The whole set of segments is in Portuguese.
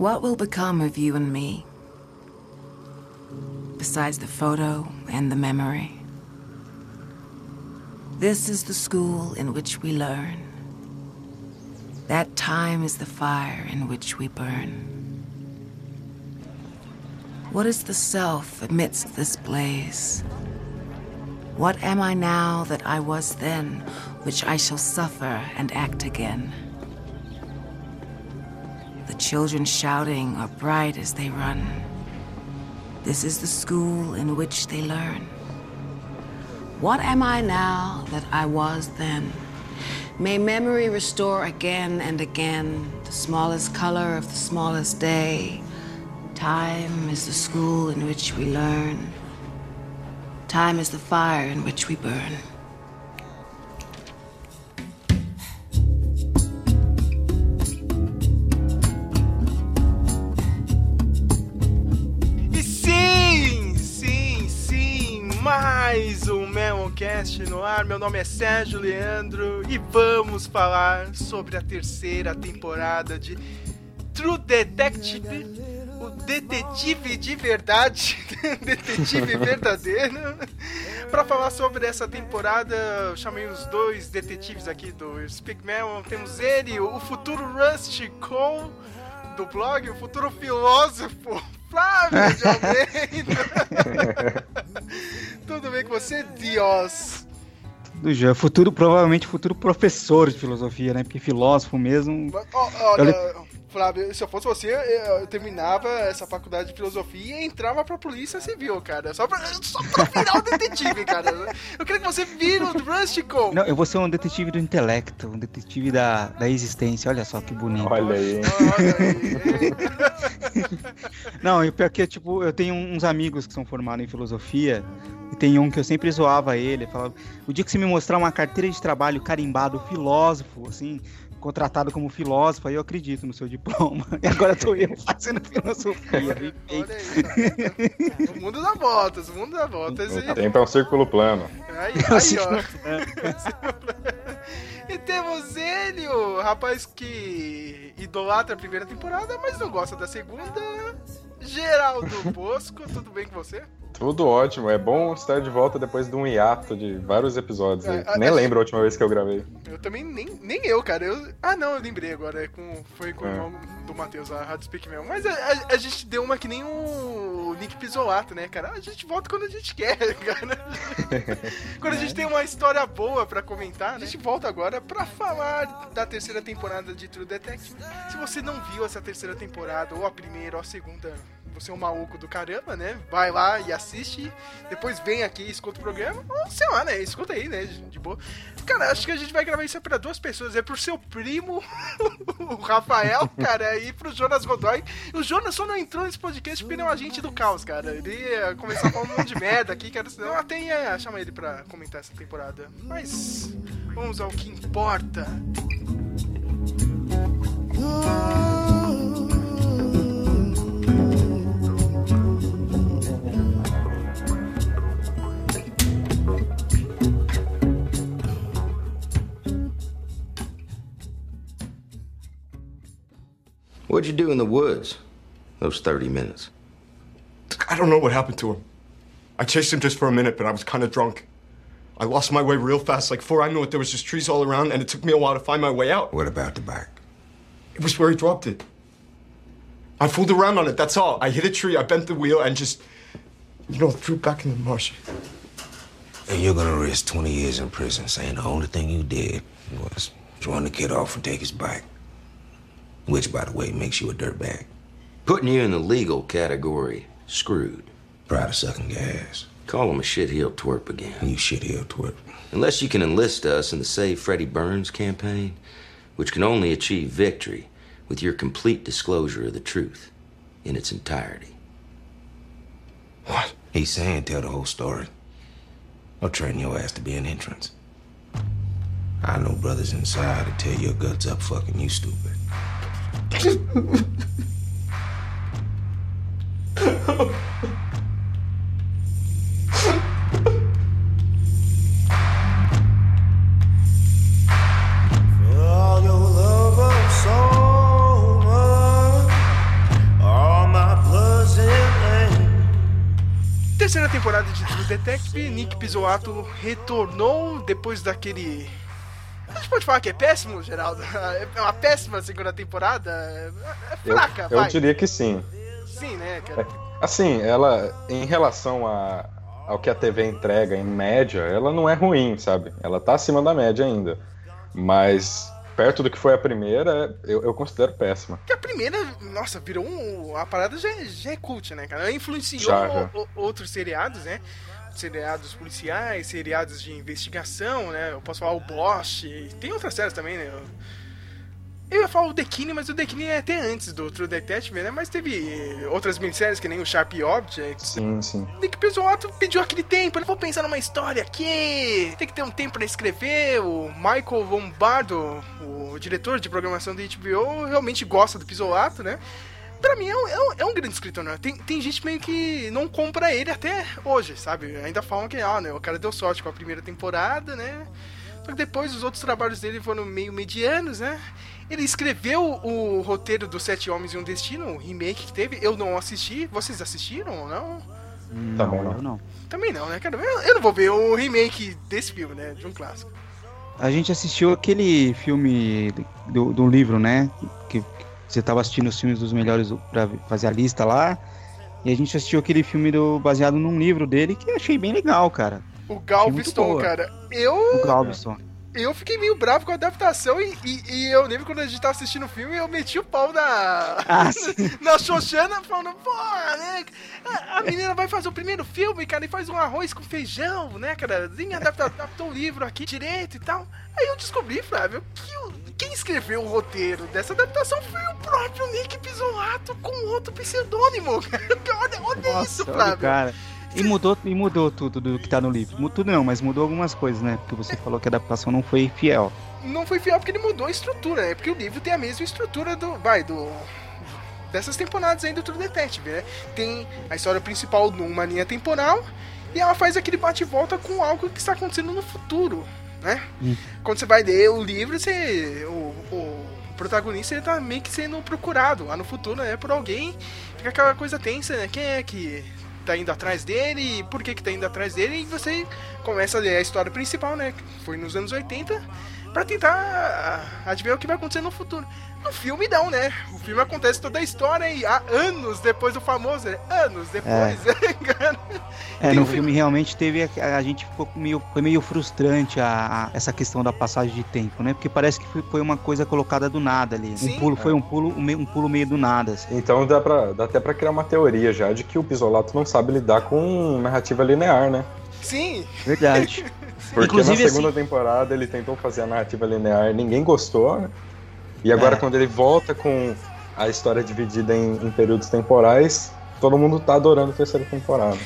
What will become of you and me? Besides the photo and the memory. This is the school in which we learn. That time is the fire in which we burn. What is the self amidst this blaze? What am I now that I was then, which I shall suffer and act again? Children shouting are bright as they run. This is the school in which they learn. What am I now that I was then? May memory restore again and again the smallest color of the smallest day. Time is the school in which we learn. Time is the fire in which we burn. Ar. Meu nome é Sérgio Leandro e vamos falar sobre a terceira temporada de True Detective, o detetive de verdade, detetive verdadeiro. Para falar sobre essa temporada, eu chamei os dois detetives aqui do Speak Melon. Temos ele, o futuro Rust Cole do blog, o futuro filósofo Flávio de Almeida. Tudo bem com você, Dios? Do já. Futuro, provavelmente futuro professor de filosofia, né? Porque filósofo mesmo. Olha, Flávio, se eu fosse você, eu terminava essa faculdade de filosofia e entrava pra polícia civil, cara. Só pra, só pra virar o detetive, cara. Eu queria que você vire o Rustico. Não, eu vou ser um detetive do intelecto, um detetive da, da existência. Olha só que bonito. Olha aí. Olha aí. Não, e pior que tipo, eu tenho uns amigos que são formados em filosofia, e tem um que eu sempre zoava ele, falava, o dia que você me mostrar uma carteira de trabalho carimbado filósofo, assim, contratado como filósofo, aí eu acredito no seu diploma. E agora tô eu fazendo filosofia. Olha aí. O mundo dá voltas, o mundo dá voltas. O E, tempo é um círculo plano. aí, aí, ó. E temos ele, o rapaz que idolatra a primeira temporada, mas não gosta da segunda. Geraldo Bosco, tudo bem com você? Tudo ótimo. É bom estar de volta depois de um hiato de vários episódios. É, a- Nem a- lembro a última vez que eu gravei. Eu também, nem, nem eu, cara. Eu, ah, não, eu lembrei agora. É com, foi com o É. irmão do Matheus, a Rádio Speak Mel. Mas a, a- a gente deu uma que nem o Nick Pisolato, né, cara? A gente volta quando a gente quer, cara. quando a gente tem uma história boa pra comentar, né? A gente volta agora pra falar da terceira temporada de True Detective. Se você não viu essa terceira temporada, ou a primeira ou a segunda, você é um maluco do caramba, né? Vai lá e assiste. Depois vem aqui e escuta o programa. Ou sei lá, né? Escuta aí, né? De boa. Cara, acho que a gente vai gravar isso pra duas pessoas. É pro seu primo, o Rafael, cara, e pro Jonas Godoy. O Jonas só não entrou nesse podcast porque ele é um agente do caos, cara. Ele ia começar a falar um monte de merda aqui, cara. Senão até ia chamar ele pra comentar essa temporada. Mas vamos ao que importa. What'd you do in the woods? Those 30 minutes. I don't know what happened to him. I chased him just for a minute, but I was kind of drunk. I lost my way real fast. Like, before I knew it, there was just trees all around, and it took me a while to find my way out. What about the bike? It was where he dropped it. I fooled around on it, that's all. I hit a tree, I bent the wheel, and just, you know, threw it back in the marsh. And you're gonna risk 20 years in prison saying the only thing you did was run the kid off and take his bike. Which, by the way, makes you a dirtbag. Putting you in the legal category. Screwed. Proud of sucking gas. Call him a shit-heel twerp again. You shit-heel twerp. Unless you can enlist us in the Save Freddie Burns campaign, which can only achieve victory with your complete disclosure of the truth in its entirety. What? He's saying tell the whole story. Or train your ass to be an entrance. I know brothers inside to tear your guts up fucking you stupid. terceira temporada de True Detective, Nick Pizzolatto retornou depois daquele Pode falar que é péssimo, Geraldo? É uma péssima segunda temporada? É fraca, eu, eu diria que sim. Sim, né, cara? Assim, ela, em relação a, ao que a TV entrega em média, ela não é ruim, sabe? Ela tá acima da média ainda. Mas perto do que foi a primeira, eu, eu considero péssima. Que a primeira, nossa, virou um. A parada já, é- já é cult, né, cara? Ela influenciou Já, já. o- o- outros seriados, né? Seriados policiais, seriados de investigação, né? Eu posso falar o Bosch, tem outras séries também, né? Eu ia falar o Decline, mas o Decline é até antes do True Detective, né? Mas teve outras minisséries que nem o Sharp Objects. Sim, sim. Nick Pizzolatto pediu aquele tempo, ele vou pensar numa história aqui, tem que ter um tempo pra escrever. O Michael Lombardo, o diretor de programação da HBO, realmente gosta do Pizzolatto, né? Pra mim é um, é um, é um grande escritor, né? Tem, tem gente meio que não compra ele até hoje, sabe? Ainda falam que, ah, né, o cara deu sorte com a primeira temporada, né? Só que depois os outros trabalhos dele foram meio medianos, né? Ele escreveu o roteiro dos Sete Homens e um Destino, o remake que teve. Eu não assisti. Vocês assistiram ou não? Também não, não. eu não. Também não, né, cara? Eu, eu não vou ver o remake desse filme, né? De um clássico. A gente assistiu aquele filme do, do livro, né? Que você tava assistindo os filmes dos melhores pra fazer a lista lá. E a gente assistiu aquele filme do, baseado num livro dele que eu achei bem legal, cara. O Galveston, cara. Eu, O Galveston. eu fiquei meio bravo com a adaptação e, e, e eu lembro quando a gente tava assistindo o filme, eu meti o pau na. Ah, na Xoxana falando, pô, né? A, a menina vai fazer o primeiro filme, cara, e faz um arroz com feijão, né, cara? Nem adapta, adaptou o livro aqui direito e tal. Aí eu descobri, Flávio, que o- quem escreveu o roteiro dessa adaptação foi o próprio Nick Pizzolatto com outro pseudônimo. Olha, olha isso, olha, Flávio. cara. E mudou, e mudou tudo do que tá no livro. Tudo não, mas mudou algumas coisas, né? Porque você falou que a adaptação não foi fiel. não foi fiel porque ele mudou a estrutura, né? Porque o livro tem a mesma estrutura do. Vai, do. Dessas temporadas aí do True Detective, né? Tem a história principal numa linha temporal e ela faz aquele bate-volta com algo que está acontecendo no futuro, né? Hum. Quando você vai ler o livro, você. O, o protagonista ele tá meio que sendo procurado lá no futuro, né? Por alguém. Fica aquela coisa tensa, né? Quem é que tá indo atrás dele? Por que que tá indo atrás dele? E você começa a ler a história principal, né? Que foi nos anos 80 pra tentar adivinhar o que vai acontecer no futuro. No filme não, né? O filme acontece toda a história e há anos depois do famoso, né? anos depois. cara. É, Tem no um filme realmente teve. A, a gente ficou meio. Foi meio frustrante a, a- essa questão da passagem de tempo, né? Porque parece que foi, foi uma coisa colocada do nada ali. Sim. Um pulo, foi um pulo, um, meio- um pulo meio do nada. assim. Então dá, pra, dá até pra criar uma teoria já de que o Pisolato não sabe lidar com narrativa linear, né? Sim, Verdade. Porque Inclusive, na segunda assim- temporada ele tentou fazer a narrativa linear, ninguém gostou? E agora É. quando ele volta com a história dividida em, em períodos temporais, todo mundo tá adorando a terceira temporada.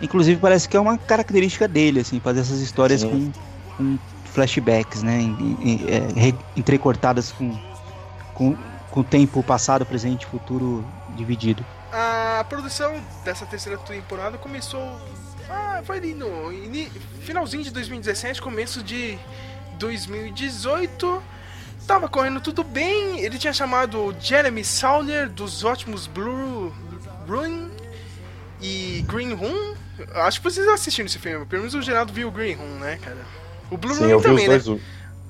Inclusive parece que é uma característica dele, assim, fazer essas histórias com, com flashbacks, né? em- em- é, re- entrecortadas com, com, com o tempo passado, presente e futuro dividido. a produção dessa terceira temporada começou. Ah, foi ali no finalzinho de 2017, começo de 2018. Tava correndo tudo bem. Ele tinha chamado Jeremy Sauler dos ótimos Blue Ruin e Green Room. Acho que vocês assistiram esse filme. Pelo menos o Geraldo viu o Green Room, né, cara? O Blue Sim, vi também, os dois. né? O,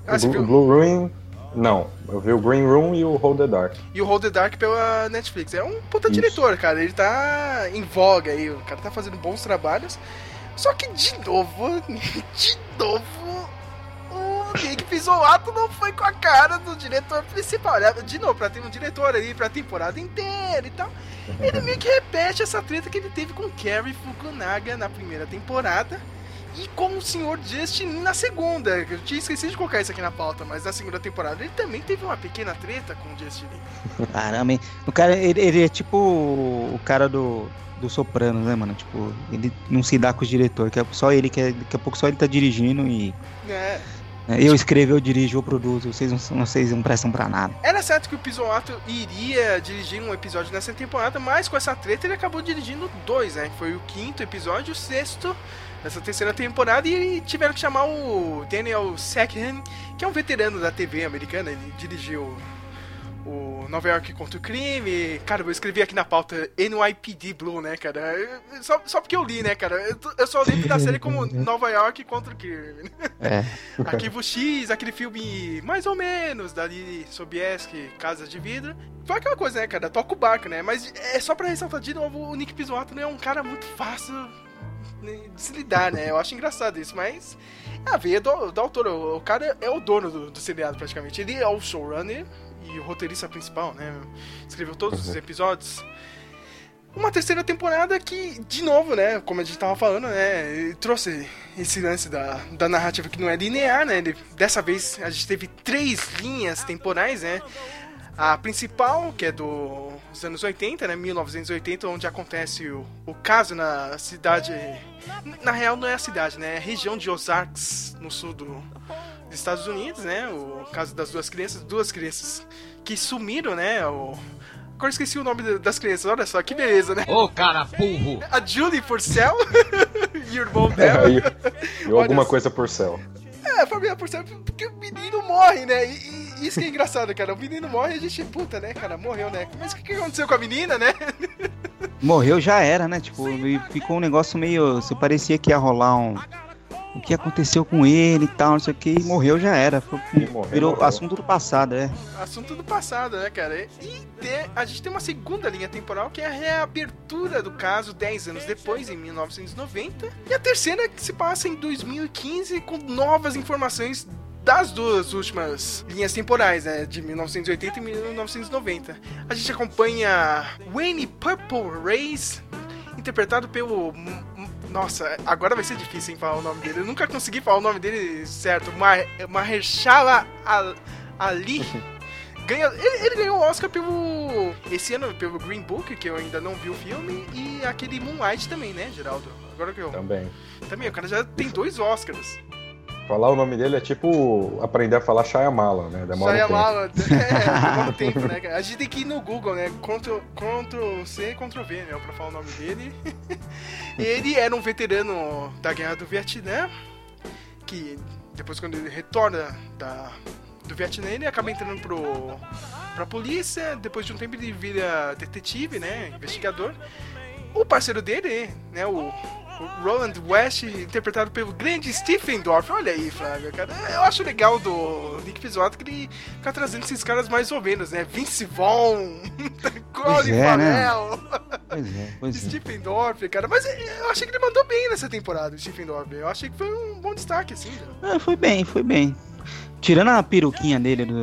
Ah, Blue? Blue Ruin, não. Eu vi o Green Room e o Hold the Dark. E o Hold the Dark pela Netflix. É um puta Isso. diretor, cara. Ele tá em voga aí. O cara tá fazendo bons trabalhos. Só que, de novo, de novo, o Nick Pizzolatto não foi com a cara do diretor principal. De novo, pra ter um diretor aí pra temporada inteira e tal. Ele meio que repete essa treta que ele teve com Kerry Fukunaga na primeira temporada. E com o Sr. Justin na segunda. Eu tinha esquecido de colocar isso aqui na pauta, mas na segunda temporada ele também teve uma pequena treta com o Justin Lin. Caramba, hein? O cara, ele, ele é tipo o cara do, do Soprano, né, mano? Tipo, ele não se dá com o diretor, que é só ele, que é, daqui a pouco só ele tá dirigindo e. É. né, eu escrevo, eu dirijo, eu produzo, vocês não, vocês não prestam pra nada. Era certo que o Pizzolatto iria dirigir um episódio nessa temporada, mas com essa treta ele acabou dirigindo dois, né? Foi o quinto episódio e o sexto dessa terceira temporada e tiveram que chamar o Daniel Seckham, que é um veterano da TV americana, ele dirigiu o Nova York contra o crime. Cara, eu escrevi aqui na pauta NYPD Blue, né, cara? Só, só porque eu li, né, cara? Eu, eu só lembro da série como Nova York contra o crime. É. Arquivo X, aquele filme mais ou menos, dali Sobieski, Casa de Vidro. Foi aquela coisa, né, cara? Toca o barco, né? Mas é só pra ressaltar de novo, o Nick Pizzolatto é um cara muito fácil né, de se lidar, né? Eu acho engraçado isso, mas é a veia do, do autor. O, cara é o dono do, do seriado, praticamente. Ele é o showrunner e o roteirista principal, né? Escreveu todos os episódios. Uma terceira temporada que, de novo, né, como a gente tava falando, né, trouxe esse lance da, da narrativa que não é linear, né, dessa vez a gente teve três linhas temporais, né, a principal, que é dos anos 80, né, 1980, onde acontece o, o caso na cidade, na real não é a cidade, né, é a região de Ozarks, no sul do, dos Estados Unidos, né, o caso das duas crianças, duas crianças que sumiram, né, o Agora esqueci o nome das crianças, olha só, que beleza, né? Ô, cara burro! A Julie Porcel e o irmão dela. É, e, e alguma coisa por céu. É, a família Porcel, porque o menino morre, né? E, e, isso que é engraçado, cara. O menino morre e a gente, puta, né, cara, morreu, né? Mas o que, que aconteceu com a menina, né? Morreu já era, né? Tipo, ficou um negócio meio. Se parecia que ia rolar um o que aconteceu com ele e tal, não sei o que, e morreu já era. Foi, morreu, virou morreu. assunto do passado, é. Assunto do passado, né, cara? E a gente tem uma segunda linha temporal que é a reabertura do caso 10 anos depois, em 1990. E a terceira que se passa em 2015 com novas informações das duas últimas linhas temporais, né, de 1980 e 1990. A gente acompanha Wayne Purple Race, interpretado pelo nossa, agora vai ser difícil em falar o nome dele. Eu nunca consegui falar o nome dele certo. Mahershala Ali. Ganha, ele, ele, ganhou o Oscar pelo. Esse ano pelo Green Book, que eu ainda não vi o filme, e aquele Moonlight também, né, Geraldo? Agora que eu. Também. Também, o cara já tem dois Oscars. Falar o nome dele é tipo aprender a falar Shyamala, né? Demora Shyamala, um tempo. é, demora um tempo, né, A gente tem que ir no Google, né? Ctrl, Ctrl C, Ctrl V, né? Pra falar o nome dele. ele era um veterano da Guerra do Vietnã, que depois quando ele retorna da, do Vietnã, ele acaba entrando pro, pra polícia, depois de um tempo ele vira detetive, né? Investigador. O parceiro dele, né? O Roland West, interpretado pelo grande Stephen Dorff. Olha aí, Flávio, cara. Eu acho legal do Nick Pizzolatto que ele fica trazendo esses caras mais ou menos, né? Vince Vaughn, Colin é, Farrell, né? pois é, pois é. Stephen Dorff, cara. Mas eu achei que ele mandou bem nessa temporada, o Stephen Dorff. Eu achei que foi um bom destaque, assim. É, foi bem, foi bem. Tirando a peruquinha dele do,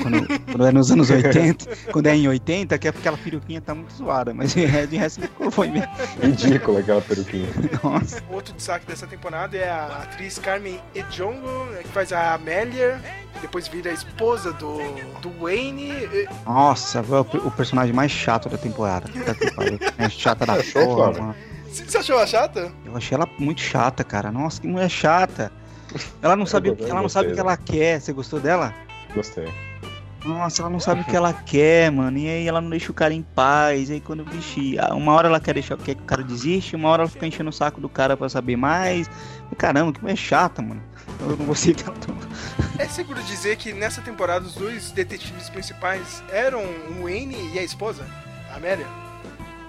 quando, quando é nos anos 80, quando é em 80, que é porque aquela peruquinha tá muito zoada, mas de resto foi mesmo. Ridícula aquela peruquinha. Nossa. Outro destaque dessa temporada é a atriz Carmen Ejongo, né, que faz a Amélia, depois vira a esposa do, do Wayne. Nossa, foi o, o personagem mais chato da temporada. É chata da porra, Você achou ela chata? Eu achei ela muito chata, cara. Nossa, que mulher chata. Ela não sabe, ela não sabe o que ela quer. Você gostou dela? Gostei. Nossa, ela não sabe o que ela quer, mano. E aí ela não deixa o cara em paz. E aí quando o bicho. Uma hora ela quer deixar quer que o cara desiste, uma hora ela fica enchendo o saco do cara pra saber mais. Caramba, que mulher chata, mano. Eu não gostei tanto. É seguro dizer que nessa temporada os dois detetives principais eram o Wayne e a esposa, a Amélia?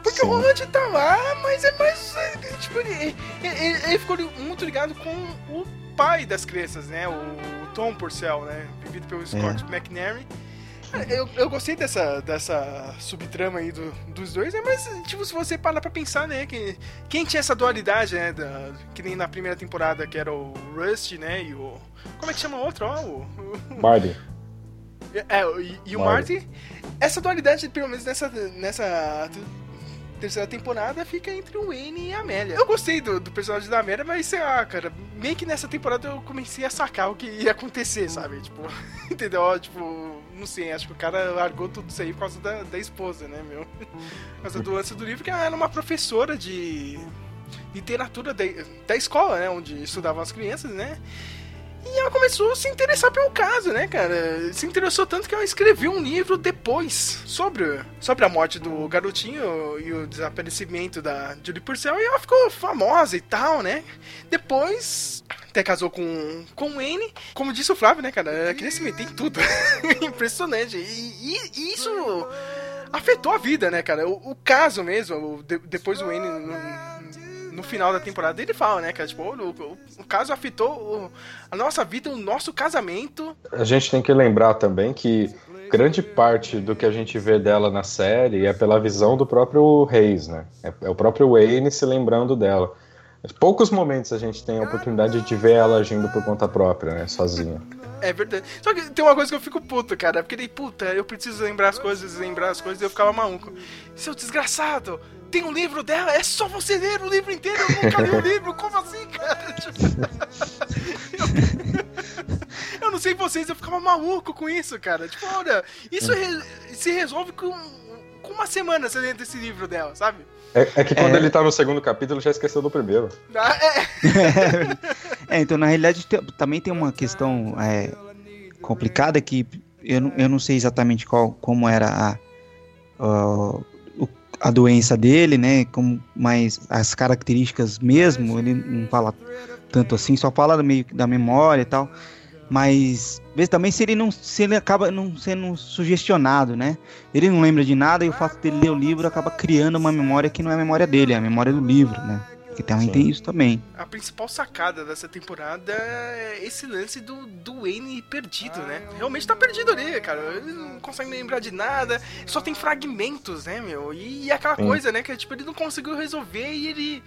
Porque Sim. o Roland tá lá, mas é mais. É, tipo, ele, ele, ele ficou muito ligado com o pai das crianças, né? O Tom Purcell, né? Vivido pelo Scott é. McNary. Eu, eu gostei dessa, dessa subtrama aí do, dos dois, né? Mas, tipo, se você parar pra pensar, né? Que, quem tinha essa dualidade, né? Da, que nem na primeira temporada, que era o Rust, né? E o. Como é que chama o outro? Ó, o. Marty. É, e, e o Marty. Marty. Essa dualidade, pelo menos nessa, nessa terceira temporada fica entre o Wayne e a Amélia. Eu gostei do, do personagem da Amélia, mas sei lá, cara, meio que nessa temporada eu comecei a sacar o que ia acontecer, sabe? Tipo, entendeu? Tipo, não sei, acho que o cara largou tudo isso aí por causa da, da esposa, né, meu? Por causa do lance do livro, que ela era uma professora de literatura da escola, né? Onde estudavam as crianças, né? E ela começou a se interessar pelo caso, né, cara? Se interessou tanto que ela escreveu um livro depois sobre, sobre a morte do garotinho e o desaparecimento da Julie Purcell e ela ficou famosa e tal, né? Depois até casou com, com o Wayne. Como disse o Flávio, né, cara? Ela queria se meter em tudo. Impressionante. E, e- e isso afetou a vida, né, cara? O, o caso mesmo, o- de- depois o Wayne. No, no final da temporada ele fala, né, cara? Tipo, o, o- o caso afetou o- a nossa vida, o nosso casamento. A gente tem que lembrar também que grande parte do que a gente vê dela na série é pela visão do próprio Reis, né? É, é o próprio Wayne se lembrando dela. Poucos momentos a gente tem a oportunidade de ver ela agindo por conta própria, né? Sozinha. É verdade. Só que tem uma coisa que eu fico puto, cara. Porque daí, puta, eu preciso lembrar as coisas, lembrar as coisas, e eu ficava maluco. Seu desgraçado, tem um livro dela, é só você ler o livro inteiro, eu nunca li o livro, como assim, cara? Tipo, Eu não sei vocês, eu ficava maluco com isso, cara. Tipo, olha, isso re- se resolve com, com uma semana você lendo esse livro dela, sabe? É, é que quando É. ele tá no segundo capítulo já esqueceu do primeiro. Ah, É, É, então na realidade te- também tem uma questão é, complicada que eu, não- eu não sei exatamente qual, como era a, a, a doença dele, né? Como, mas as características mesmo, ele não fala tanto assim, só fala meio da memória e tal. Mas vê também se ele não se ele acaba não sendo sugestionado, né? Ele não lembra de nada e o fato dele ler o livro acaba criando uma memória que não é a memória dele, é a memória do livro, né? Que também Sim. tem isso também. a principal sacada dessa temporada é esse lance do, do Wayne perdido, né? Realmente tá perdido ali, cara. Ele não consegue lembrar de nada, só tem fragmentos, né, meu? E, aquela Sim. coisa, né, que tipo, ele não conseguiu resolver e ele.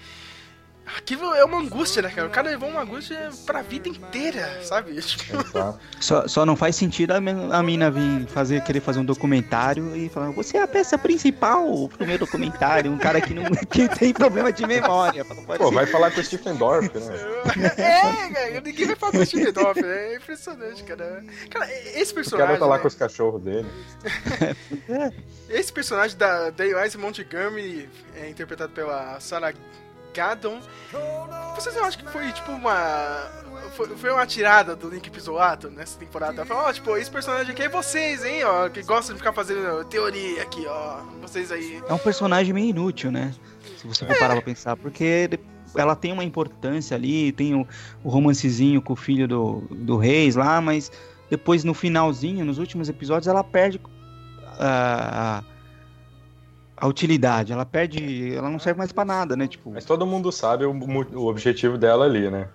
Aquilo é uma angústia, né, cara? O cara levou uma angústia pra vida inteira, sabe? Tipo, Tá? Só, só não faz sentido a, a mina vir fazer, querer fazer um documentário e falar, você é a peça principal pro meu documentário, um cara que, não, que tem problema de memória. Pô, ser. vai falar com o Stephen Dorff, né? é, cara, ninguém vai falar do Steve Doff, é impressionante, cara. Cara, esse O personagem. cara tá lá né? com os cachorros dele. Esse personagem da Daywise Montgomery é interpretado pela Sarah Gaddon. Vocês não acham que foi tipo uma. Foi, foi uma tirada do Link Pisolato nessa temporada? Falou, ó, tipo, esse personagem aqui é vocês, hein, ó, que gostam de ficar fazendo teoria aqui, ó. Vocês aí. É um personagem meio inútil, né? Se você for parar pra pensar, porque ela tem uma importância ali, tem o, o romancezinho com o filho do, do Reis lá, mas depois no finalzinho, nos últimos episódios, ela perde a, a, a utilidade, ela perde, ela não serve mais pra nada, né? Tipo, Mas todo mundo sabe o, o objetivo dela ali, né?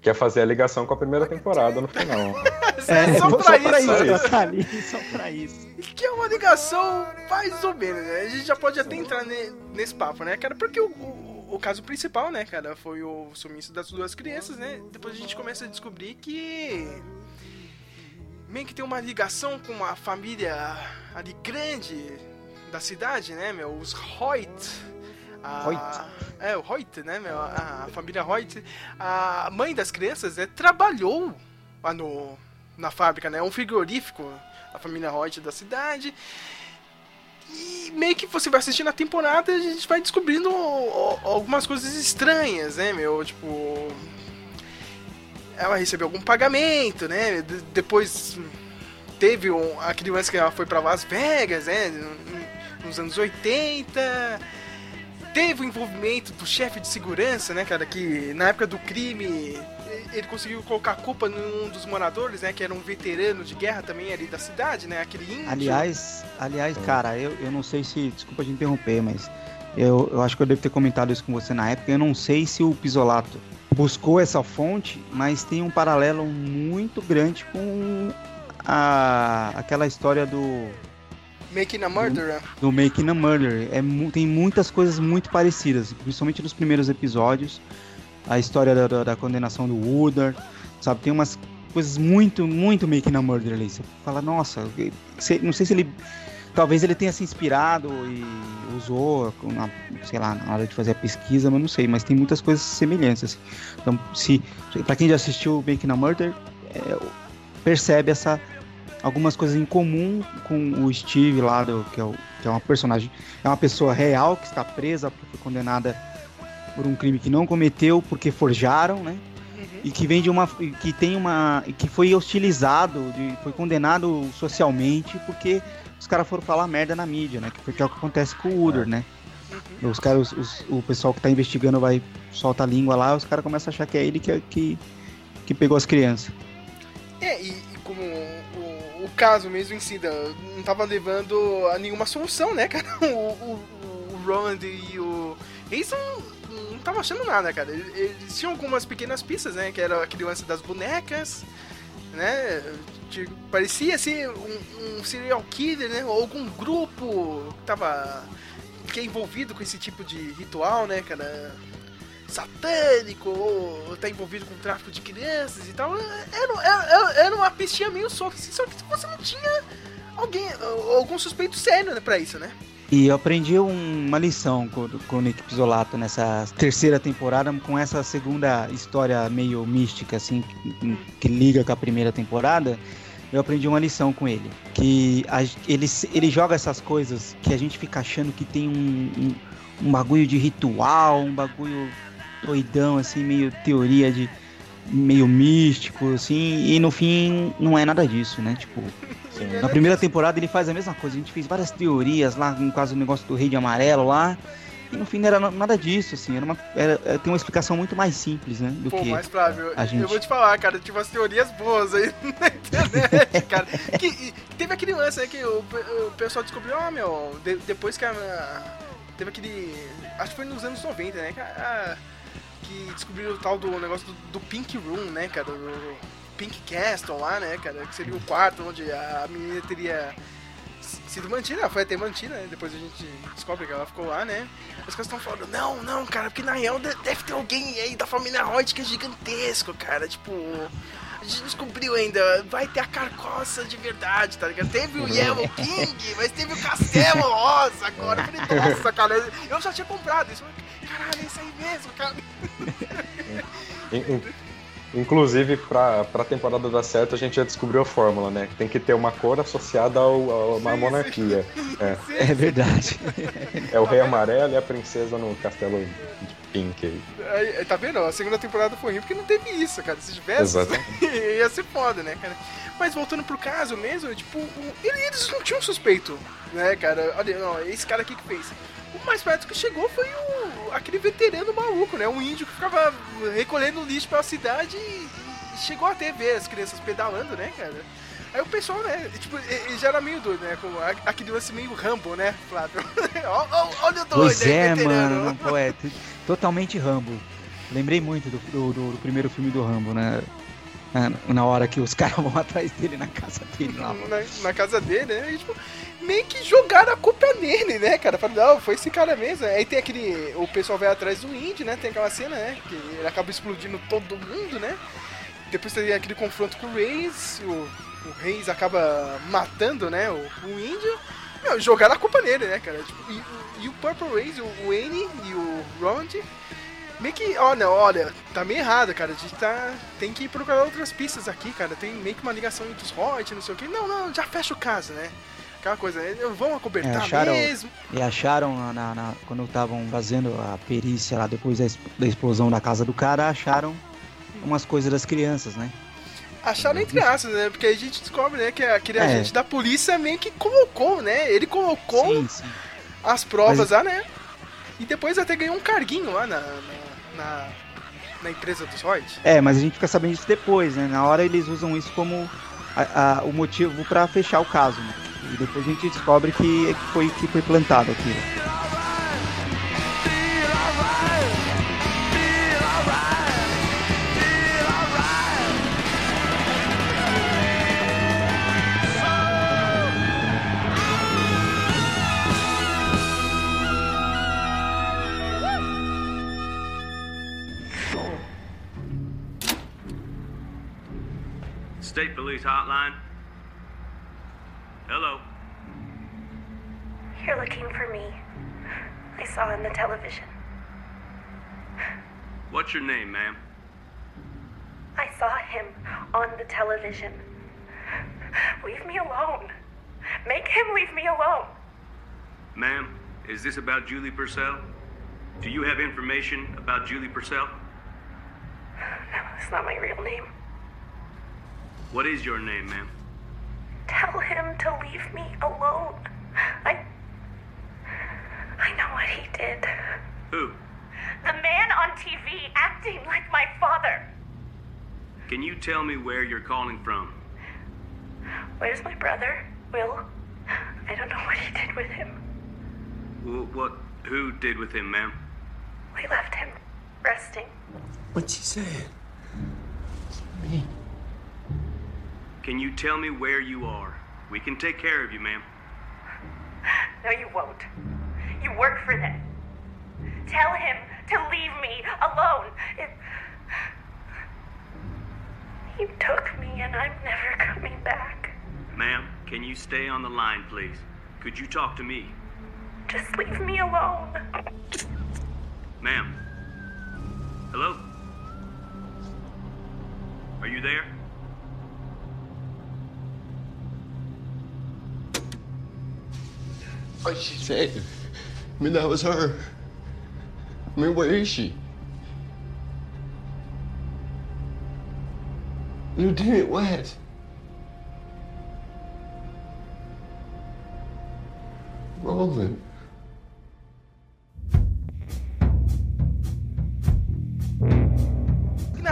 Que é fazer a ligação com a primeira temporada no final. É, só pra isso. isso. ela tá ali, só pra isso. Que é uma ligação mais ou menos, né? A gente já pode até entrar ne- nesse papo, né, cara? Porque o, o, o caso principal, né, cara, foi o sumiço das duas crianças, né? Depois a gente começa a descobrir que. meio que tem uma ligação com uma família ali grande da cidade, né, meu? Os Hoyt. A, Hoyt. É, o Hoyt, né, meu? A, a família Hoyt. A mãe das crianças, né, trabalhou lá no, na fábrica, né? Um frigorífico a família Hoyt da cidade. E meio que você vai assistindo a temporada a gente vai descobrindo algumas coisas estranhas, né, meu? Tipo. Ela recebeu algum pagamento, né? De- depois teve um, aquele lance que ela foi pra Las Vegas, né? Nos anos 80. Teve o envolvimento do chefe de segurança, né, cara? Que na época do crime ele conseguiu colocar a culpa num dos moradores, né? Que era um veterano de guerra também ali da cidade, né? Aquele índio. Aliás, aliás, cara, eu, eu não sei se. Desculpa te interromper, mas eu, eu acho que eu devo ter comentado isso com você na época. Eu não sei se o Pisolato buscou essa fonte, mas tem um paralelo muito grande com a, aquela história do, Making a Murderer. do Making a Murder. É, tem muitas coisas muito parecidas, principalmente nos primeiros episódios. A história da, da, da condenação do Woodard, sabe? Tem umas coisas muito, muito Making a Murder ali. Você fala, nossa, não sei se ele. Talvez ele tenha se inspirado e usou, na, sei lá, na hora de fazer a pesquisa, mas não sei. Mas tem muitas coisas semelhantes. assim. Então, se, pra quem já assistiu Making a Murder, é, percebe essa algumas coisas em comum com o Steve lá, do, que, é o, que é uma personagem, é uma pessoa real que está presa porque foi condenada por um crime que não cometeu porque forjaram, né? E que vem de uma, que tem uma, que foi hostilizado, de, foi condenado socialmente porque os caras foram falar merda na mídia, né? Que foi que é o que acontece com o Uder, né? Uhum. Os caras, os- o pessoal que tá investigando vai solta a língua lá, os caras começam a achar que é ele que, que, que pegou as crianças. É, e, caso mesmo em si não tava levando a nenhuma solução, né, cara? O, o, o Roland e o. Eles não, não estavam achando nada, cara. Eles, tinham algumas pequenas pistas, né? Que era aquele lance das bonecas, né? De, parecia ser um, um, serial killer, né? Ou algum grupo que tava. que é envolvido com esse tipo de ritual, né, cara? Satânico ou tá envolvido com tráfico de crianças e tal. Era, era, era uma pistinha meio solta, assim, só que você não tinha alguém, algum suspeito sério né, pra isso, né? E eu aprendi uma lição com, com o Nick Pizzolato nessa terceira temporada, com essa segunda história meio mística, assim, que, que liga com a primeira temporada. Eu aprendi uma lição com ele. Que a, ele, ele joga essas coisas que a gente fica achando que tem um, um, um bagulho de ritual, um bagulho doidão, assim, meio teoria de. meio místico, assim, e no fim não é nada disso, né? Tipo. Na primeira temporada ele faz a mesma coisa, a gente fez várias teorias lá, no caso do negócio do rei de amarelo lá. E no fim não era nada disso, assim, era uma, era, tem uma explicação muito mais simples, né? Do Pô, que mais Flávio, a gente... eu vou te falar, cara, tinha umas teorias boas aí na internet, cara. que, teve aquele lance, né, que o, o pessoal descobriu, ó, oh, meu, de, depois que a. Teve aquele. Acho que foi nos anos 90, né? Que a, que descobriram o tal do negócio do, do Pink Room, né, cara? Do Pink Castle lá, né, cara? Que seria o quarto onde a menina teria sido mantida, foi até mantida, né? Depois a gente descobre que ela ficou lá, né? Os caras estão falando, não, não, cara, porque na real deve ter alguém aí da família Rod que é gigantesco, cara. Tipo, a gente descobriu ainda, vai ter a carcoça de verdade, tá ligado? Teve o Yellow King, mas teve o Castelo Rosa agora. Eu falei, nossa, cara, eu já tinha comprado isso. Caralho, é isso aí mesmo, cara. Inclusive, pra, pra temporada dar certo, a gente já descobriu a fórmula, né? Tem que ter uma cor associada ao, a uma sim, monarquia. Sim. É. é verdade. É o rei amarelo e a princesa no castelo de pink aí. aí. Tá vendo? A segunda temporada foi ruim porque não teve isso, cara. Se tivesse, ia ser foda, né, cara? Mas voltando pro caso mesmo, tipo, eles não tinham suspeito, né, cara? Olha, não, esse cara aqui que fez. O mais perto que chegou foi o, aquele veterano maluco, né? Um índio que ficava recolhendo lixo pela cidade e, e chegou até ver as crianças pedalando, né, cara? Aí o pessoal, né, tipo, ele já era meio doido, né? Com aquele lance meio Rambo, né, Flávio? olha o doido Pois é, mano, pô, é totalmente Rambo. Lembrei muito do, do, do, primeiro filme do Rambo, né? Na hora que os caras vão atrás dele na casa dele lá. Na, na casa dele, né? E, tipo, meio que jogaram a culpa nele, né, cara? Falaram, não, foi esse cara mesmo. Aí tem aquele. O pessoal vai atrás do Indy, né? Tem aquela cena, né? Que ele acaba explodindo todo mundo, né? Depois tem aquele confronto com o Reis. O, o Reis acaba matando, né? O, o índio. Meu, jogaram a culpa nele, né, cara? Tipo, e, e, o Purple Reis, o, Annie e o Rond meio que, olha, olha, tá meio errado, cara. A gente tá. Tem que procurar outras pistas aqui, cara. Tem meio que uma ligação entre os Hot, não sei o que. Não, não, já fecha o caso, né? Aquela coisa, vão acobertar é, acharam, mesmo. E acharam, na, na quando estavam fazendo a perícia lá, depois da, da, explosão da casa do cara, acharam umas coisas das crianças, né? Acharam entre aspas, né? Porque a gente descobre, né, que aquele é. agente da polícia meio que colocou, né? Ele colocou sim, sim. as provas Mas... lá, né? E depois até ganhou um carguinho lá na, na, na empresa dos Royds. É, mas a gente fica sabendo disso depois, né? Na hora eles usam isso como a, a, o motivo para fechar o caso, né? E depois a gente descobre que foi, que foi plantado aquilo. State Police Hotline. Hello. You're looking for me. I saw on the television. What's your name, ma'am? I saw him on the television. Leave me alone. Make him leave me alone. Ma'am, is this about Julie Purcell? Do you have information about Julie Purcell? No, it's not my real name. What is your name, ma'am? Tell him to leave me alone. I. I know what he did. Who? The man on TV acting like my father. can you tell me where you're calling from? Where's my brother, Will? I don't know what he did with him. Wh- What? Who did with him, ma'am? We left him resting. What's What she said? Can you tell me where you are? We can take care of you, ma'am. No, you won't. You work for them. Tell him to leave me alone. It... He took me and I'm never coming back. Ma'am, can you stay on the line, please? Could you talk to me? Just leave me alone. Ma'am. Hello? Are you there? What she said. I mean, that was her. I mean, where is she? Lieutenant West. Roland.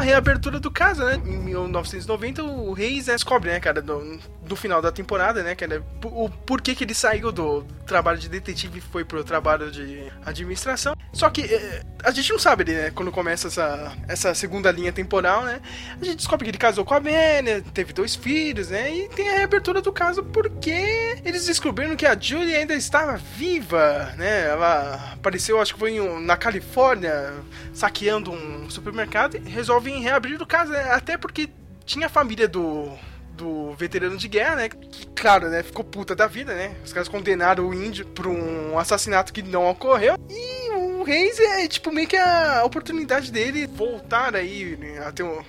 Reabertura do caso, né? Em 1990, o Reis descobre, né, cara, no, no final da temporada, né, cara, o porquê que ele saiu do trabalho de detetive e foi pro trabalho de administração. Só que eh, a gente não sabe, né, quando começa essa, essa segunda linha temporal, né? A gente descobre que ele casou com a Amélia, teve dois filhos, né? E tem a reabertura do caso porque eles descobriram que a Julie ainda estava viva, né? Ela apareceu, acho que foi na Califórnia, saqueando um supermercado e resolvem reabrir o caso, né? Até porque tinha a família do do veterano de guerra, né? Que, claro, né? Ficou puta da vida, né? Os caras condenaram o índio por um assassinato que não ocorreu. E o Reis é, tipo, meio que a oportunidade dele voltar aí né, a ter um,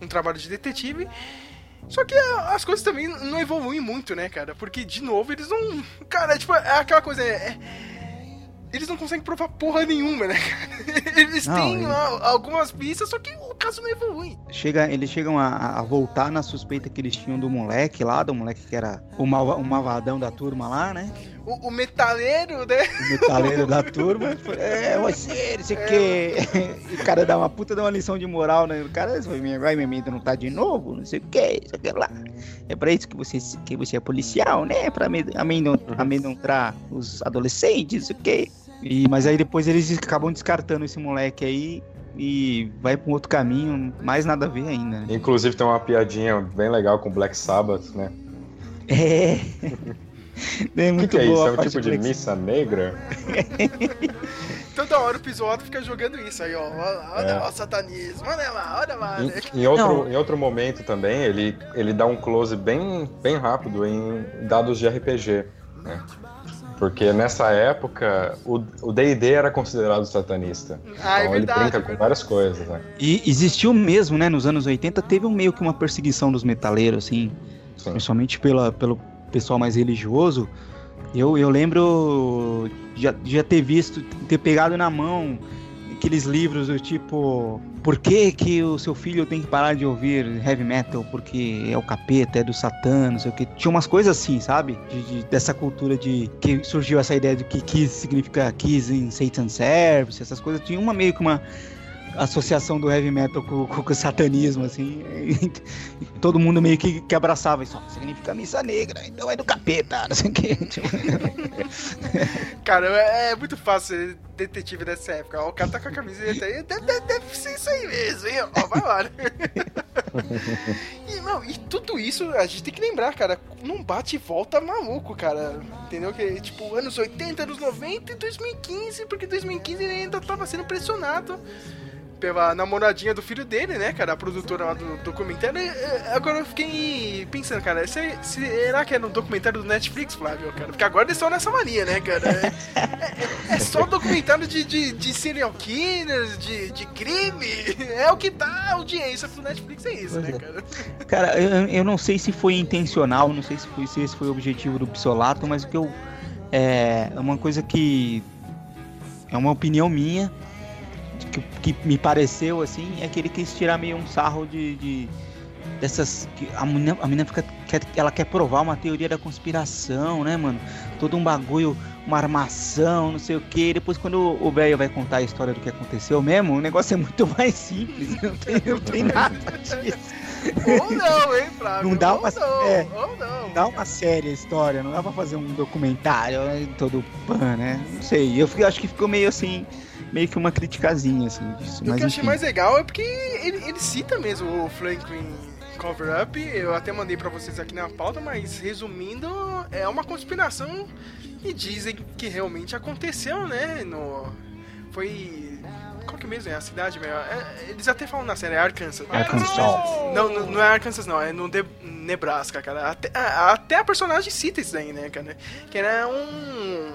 um trabalho de detetive. Só que a- as coisas também não evoluem muito, né, cara? Porque, de novo, eles não. Cara, tipo, é aquela coisa. é- eles não conseguem provar porra nenhuma, né, cara? Eles Não, têm ele- algumas pistas, só que o caso não evolui. Chega, eles chegam a, a voltar na suspeita que eles tinham do moleque lá, do moleque que era o, malva, o malvadão da turma lá, né? O, o metaleiro, né? O metaleiro da turma. É, você, não sei o quê. E o cara dá uma puta, dá uma lição de moral, né? O cara vai me vai me amedrontar de novo, não sei o quê, isso aqui lá. É pra isso que você, que você é policial, né? Pra amed- amedron- amedrontar os adolescentes, não sei o quê. E, mas aí depois eles acabam descartando esse moleque aí e vai pra um outro caminho, mais nada a ver ainda. né? Inclusive tem uma piadinha bem legal com Black Sabbath, né? É. É O que, muito que é isso? boa É a um tipo de Black missa negra? Toda hora o Pisoto fica jogando isso aí, ó. Olha, olha É. lá o satanismo, olha lá, olha lá, Em, né? em outro, Não. em outro momento também, ele, ele dá um close bem, bem rápido em dados de RPG, né? Porque nessa época o o D&D era considerado satanista. Ah, é então ele verdade, brinca é com várias coisas, né? E existiu mesmo, né? Nos anos 80 teve um meio que uma perseguição dos metaleiros, assim, Sim. principalmente pela, pelo pessoal mais religioso. Eu, eu lembro já, já ter visto, ter pegado na mão aqueles livros do tipo Por que, que o seu filho tem que parar de ouvir heavy metal? Porque é o capeta, é do satã, não sei o que. Tinha umas coisas assim, sabe? De, de- dessa cultura de que surgiu essa ideia de que Kiss significa Kiss in Satan Service, essas coisas. Tinha uma meio que uma associação do heavy metal com, com- com o satanismo, assim. E todo mundo meio que, que abraçava isso. Significa missa negra, então é do capeta, não sei o que. Tipo, Cara, é, é muito fácil ser detetive dessa época. Ó, o cara tá com a camiseta aí, deve, deve- deve ser isso aí mesmo, hein? Ó, vai lá. né? e, não, e tudo isso a gente tem que lembrar, cara. Não bate e volta maluco, cara. Entendeu? Que tipo, anos 80, anos 90 e 2015, porque 2015 ele ainda tava sendo pressionado pela namoradinha do filho dele, né, cara? A produtora lá do documentário. E, é, Agora eu fiquei pensando, cara, se- será que é no documentário do Netflix, Flávio, cara? Porque agora eles estão nessa mania, né, cara? É, é- é só documentário de, de, de serial killers, de, de crime. É o que dá audiência pro Netflix, é isso, né, é. cara? Cara, eu, eu não sei se foi intencional, não sei se, foi, se esse foi o objetivo do Psolato, mas o que eu. É é uma coisa que. É uma opinião minha, que, que me pareceu assim, é que ele quis tirar meio um sarro de. de- dessas. que a menina, a menina fica. Quer, ela quer provar uma teoria da conspiração, né, mano? Todo um bagulho, uma armação, não sei o que. Depois, quando o- velho vai contar a história do que aconteceu mesmo, o negócio é muito mais simples, não tem, não tem nada disso. Ou não, hein, Flávio? Não dá ou uma, não, é, ou não. não dá uma série a história, não dá pra fazer um documentário todo pan, né? Não sei, eu acho que ficou meio assim, meio que uma criticazinha assim disso, O mas que eu achei enfim. mais legal é porque ele, ele cita mesmo o Franklin Cover Up. Eu até mandei pra vocês aqui na pauta, mas resumindo, é uma conspiração e dizem que realmente aconteceu, né? No. Foi. Qual que mesmo é a cidade mesmo? É, eles até falam na série, é Arkansas. Arkansas. Não, não, não é Arkansas, não, é no De- Nebraska, cara. Até, a- até a personagem cita isso daí, né, cara? Que era um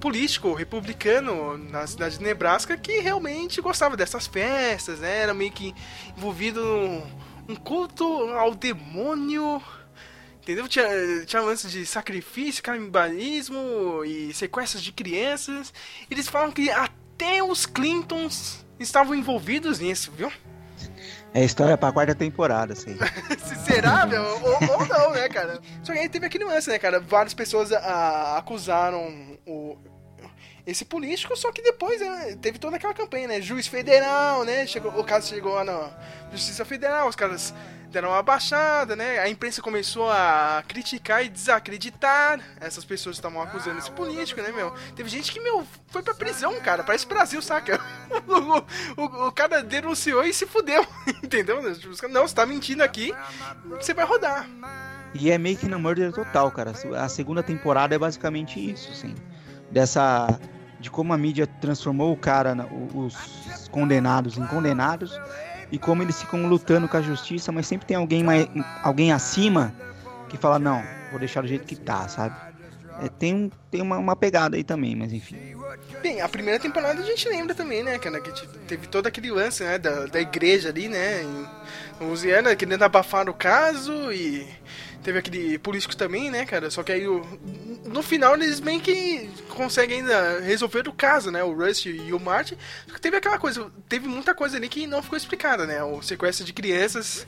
político republicano na cidade de Nebraska que realmente gostava dessas festas, né? Era meio que envolvido num um culto ao demônio. Entendeu? Tinha, tinha lance de sacrifício, canibalismo e sequestros de crianças. Eles falam que até os Clintons estavam envolvidos nisso, viu? É história pra quarta temporada, assim. Se será, meu? Ou, ou não, né, cara? Só que aí teve aquele lance, né, cara? Várias pessoas ah, acusaram o, esse político, só que depois né, teve toda aquela campanha, né? Juiz federal, né? Chegou, o caso chegou lá na Justiça Federal, os caras deram uma baixada, né? A imprensa começou a criticar e desacreditar essas pessoas que estavam acusando esse político, né, meu? Teve gente que, meu, foi pra prisão, cara. Parece Brasil, saca? O, o- o cara denunciou e se fudeu, entendeu? Não, você tá mentindo aqui, você vai rodar. E é meio que no murder total, cara. A segunda temporada é basicamente isso, assim. Dessa. De como a mídia transformou o cara, os condenados em condenados. E como eles ficam lutando com a justiça, mas sempre tem alguém, mais, alguém acima que fala, não, vou deixar do jeito que tá, sabe? É, tem tem uma, uma pegada aí também, mas enfim. Bem, a primeira temporada a gente lembra também, né? Que te- teve todo aquele lance, né, da, da igreja ali, né, em Louisiana, querendo abafar o caso e teve aquele político também, né, cara? Só que aí o- no final eles meio que conseguem ainda resolver o caso, né? O Rust e o Martin. Só que teve aquela coisa, teve muita coisa ali que não ficou explicada, né? O sequestro de crianças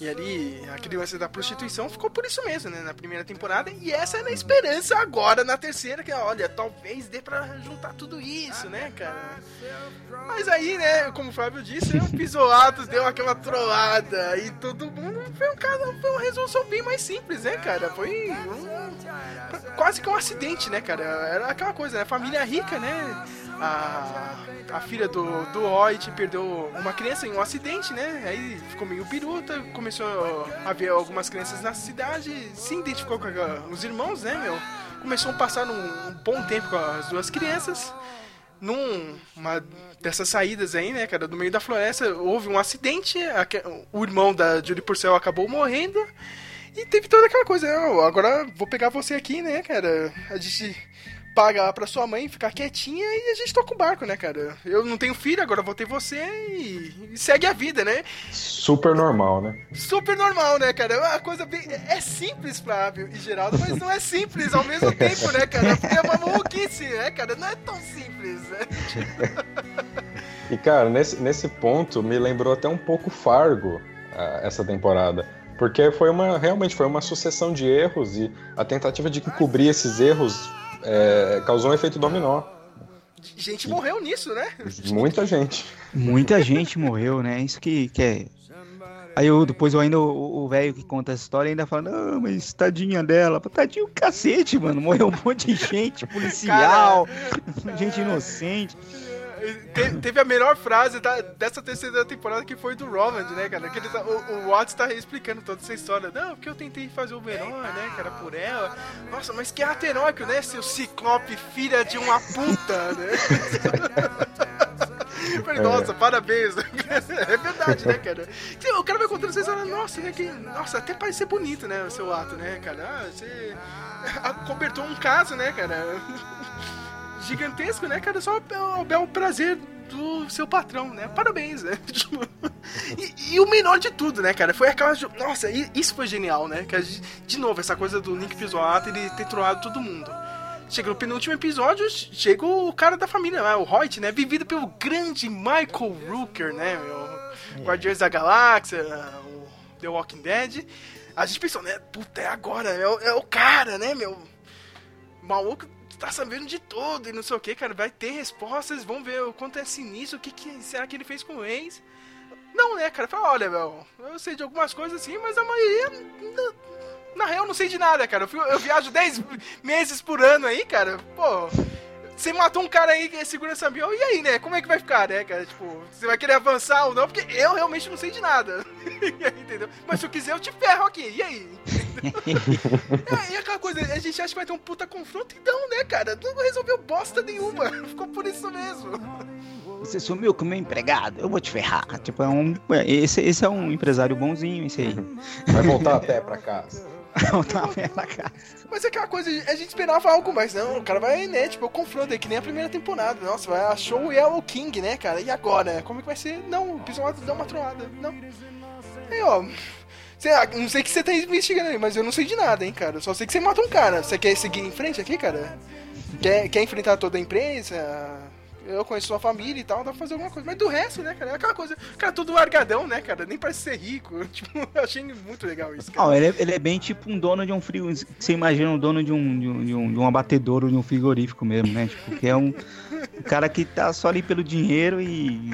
e ali aquele lance da prostituição ficou por isso mesmo, né? Na primeira temporada. E essa é na esperança agora na terceira, que olha, talvez dê pra juntar tudo isso, né, cara? Mas aí, né, como o Flávio disse, o Pisolatos deu aquela trollada e todo mundo foi um caso, foi uma resolução bem mais simples, né, cara? Foi um, quase que um acidente, né, cara? Era aquela coisa, né? Família rica, né? A, a filha do, do Hoyt perdeu uma criança em um acidente, né? Aí ficou meio piruta, começou a ver algumas crianças na cidade, se identificou com a- os irmãos, né, meu? Começou a passar um, um bom tempo com as duas crianças numa dessas saídas aí, né, cara, do meio da floresta, houve um acidente, aque- o irmão da Julie Purcell acabou morrendo, e teve toda aquela coisa, "Ah, agora vou pegar você aqui, né, cara, a gente paga lá pra sua mãe ficar quietinha e a gente toca o barco, né, cara. Eu não tenho filho, agora vou ter você e, e segue a vida, né? Super normal, né? Super normal, né, cara? É uma coisa bem. É simples, Flávio e Geraldo, mas não é simples ao mesmo tempo, né, cara? Porque é uma maluquice, né, cara? Não é tão simples, né? E, cara, nesse, nesse ponto me lembrou até um pouco Fargo ah, essa temporada. Porque foi uma. Realmente foi uma sucessão de erros e a tentativa de encobrir esses erros é, causou um efeito dominó. Gente morreu nisso, né? Muita gente. Muita gente morreu, né? Isso que, que é. Aí eu, depois eu ainda, o velho que conta essa história ainda fala, não, mas tadinha dela. Tadinho o cacete, mano. Morreu um monte de gente, policial, gente inocente. Te- teve a melhor frase da- dessa terceira temporada que foi do Roland, né, cara? Que ele tá- o, o Watts tá explicando toda essa história. Não, porque eu tentei fazer o melhor, né, cara, por ela. Nossa, mas que ato heróico, né, seu ciclope, filha de uma puta, né? Eu Falei, nossa, parabéns. É verdade, né, cara? O cara vai contando essa história, nossa, né? Que, nossa, até parece ser bonito, né? O seu ato, né, cara? Ah, você cobertou um caso, né, cara? Gigantesco, né, cara? Só o bel prazer do seu patrão, né? Parabéns, né? Tipo, e, e o melhor de tudo, né, cara? Foi aquela. Nossa, isso foi genial, né? Que de novo, essa coisa do Nick Pisoato ele ter trollado todo mundo. Chega no penúltimo episódio, chega o cara da família lá, o Hoyt, né? Vivido pelo grande Michael Rooker, né, meu? Guardiões da Galáxia, o The Walking Dead. A gente pensou, né? Puta, é agora, é o, é o cara, né, meu? Maluco tá sabendo de tudo e não sei o que, cara. Vai ter respostas, vamos ver o quanto é sinistro, o que, que será que ele fez com o ex. Não, né, cara? Fala, olha, meu, eu sei de algumas coisas assim, mas a maioria. Na, na real, eu não sei de nada, cara. Eu, eu viajo 10 meses por ano aí, cara. Pô. Você matou um cara aí que é segurança ambiental, e aí, né? Como é que vai ficar, né, cara? Tipo, você vai querer avançar ou não? Porque eu realmente não sei de nada. Entendeu? Mas se eu quiser, eu te ferro aqui. E aí? é, e aquela coisa, a gente acha que vai ter um puta confronto, então, né, cara? Não resolveu bosta nenhuma. Ficou por isso mesmo. Você sumiu com o meu empregado, eu vou te ferrar. Tipo, é um. Esse, esse é um empresário bonzinho, esse aí. Vai voltar a pé pra casa. A pra casa. Mas é aquela coisa, a gente esperava algo mais, não. O cara vai, né? Tipo, o confronto é que nem a primeira temporada. Nossa, vai, achou o Yellow King, né, cara? E agora? Como é que vai ser? Não, o episódio dá uma troada. Não. Aí, ó. Sei lá, não sei o que você tá investigando aí, mas eu não sei de nada, hein, cara. Só sei que você mata um cara. Você quer seguir em frente aqui, cara? Quer, quer enfrentar toda a imprensa? Eu conheço sua família e tal, dá pra fazer alguma coisa. Mas do resto, né, cara? É aquela coisa. Cara, tudo largadão, né, cara? Nem parece ser rico. Tipo, eu achei muito legal isso, cara. Oh, ele, é, ele é bem tipo um dono de um frio. Você imagina um dono de um, de um, de um, de um abatedouro, de um frigorífico mesmo, né? Tipo, que é um, um cara que tá só ali pelo dinheiro e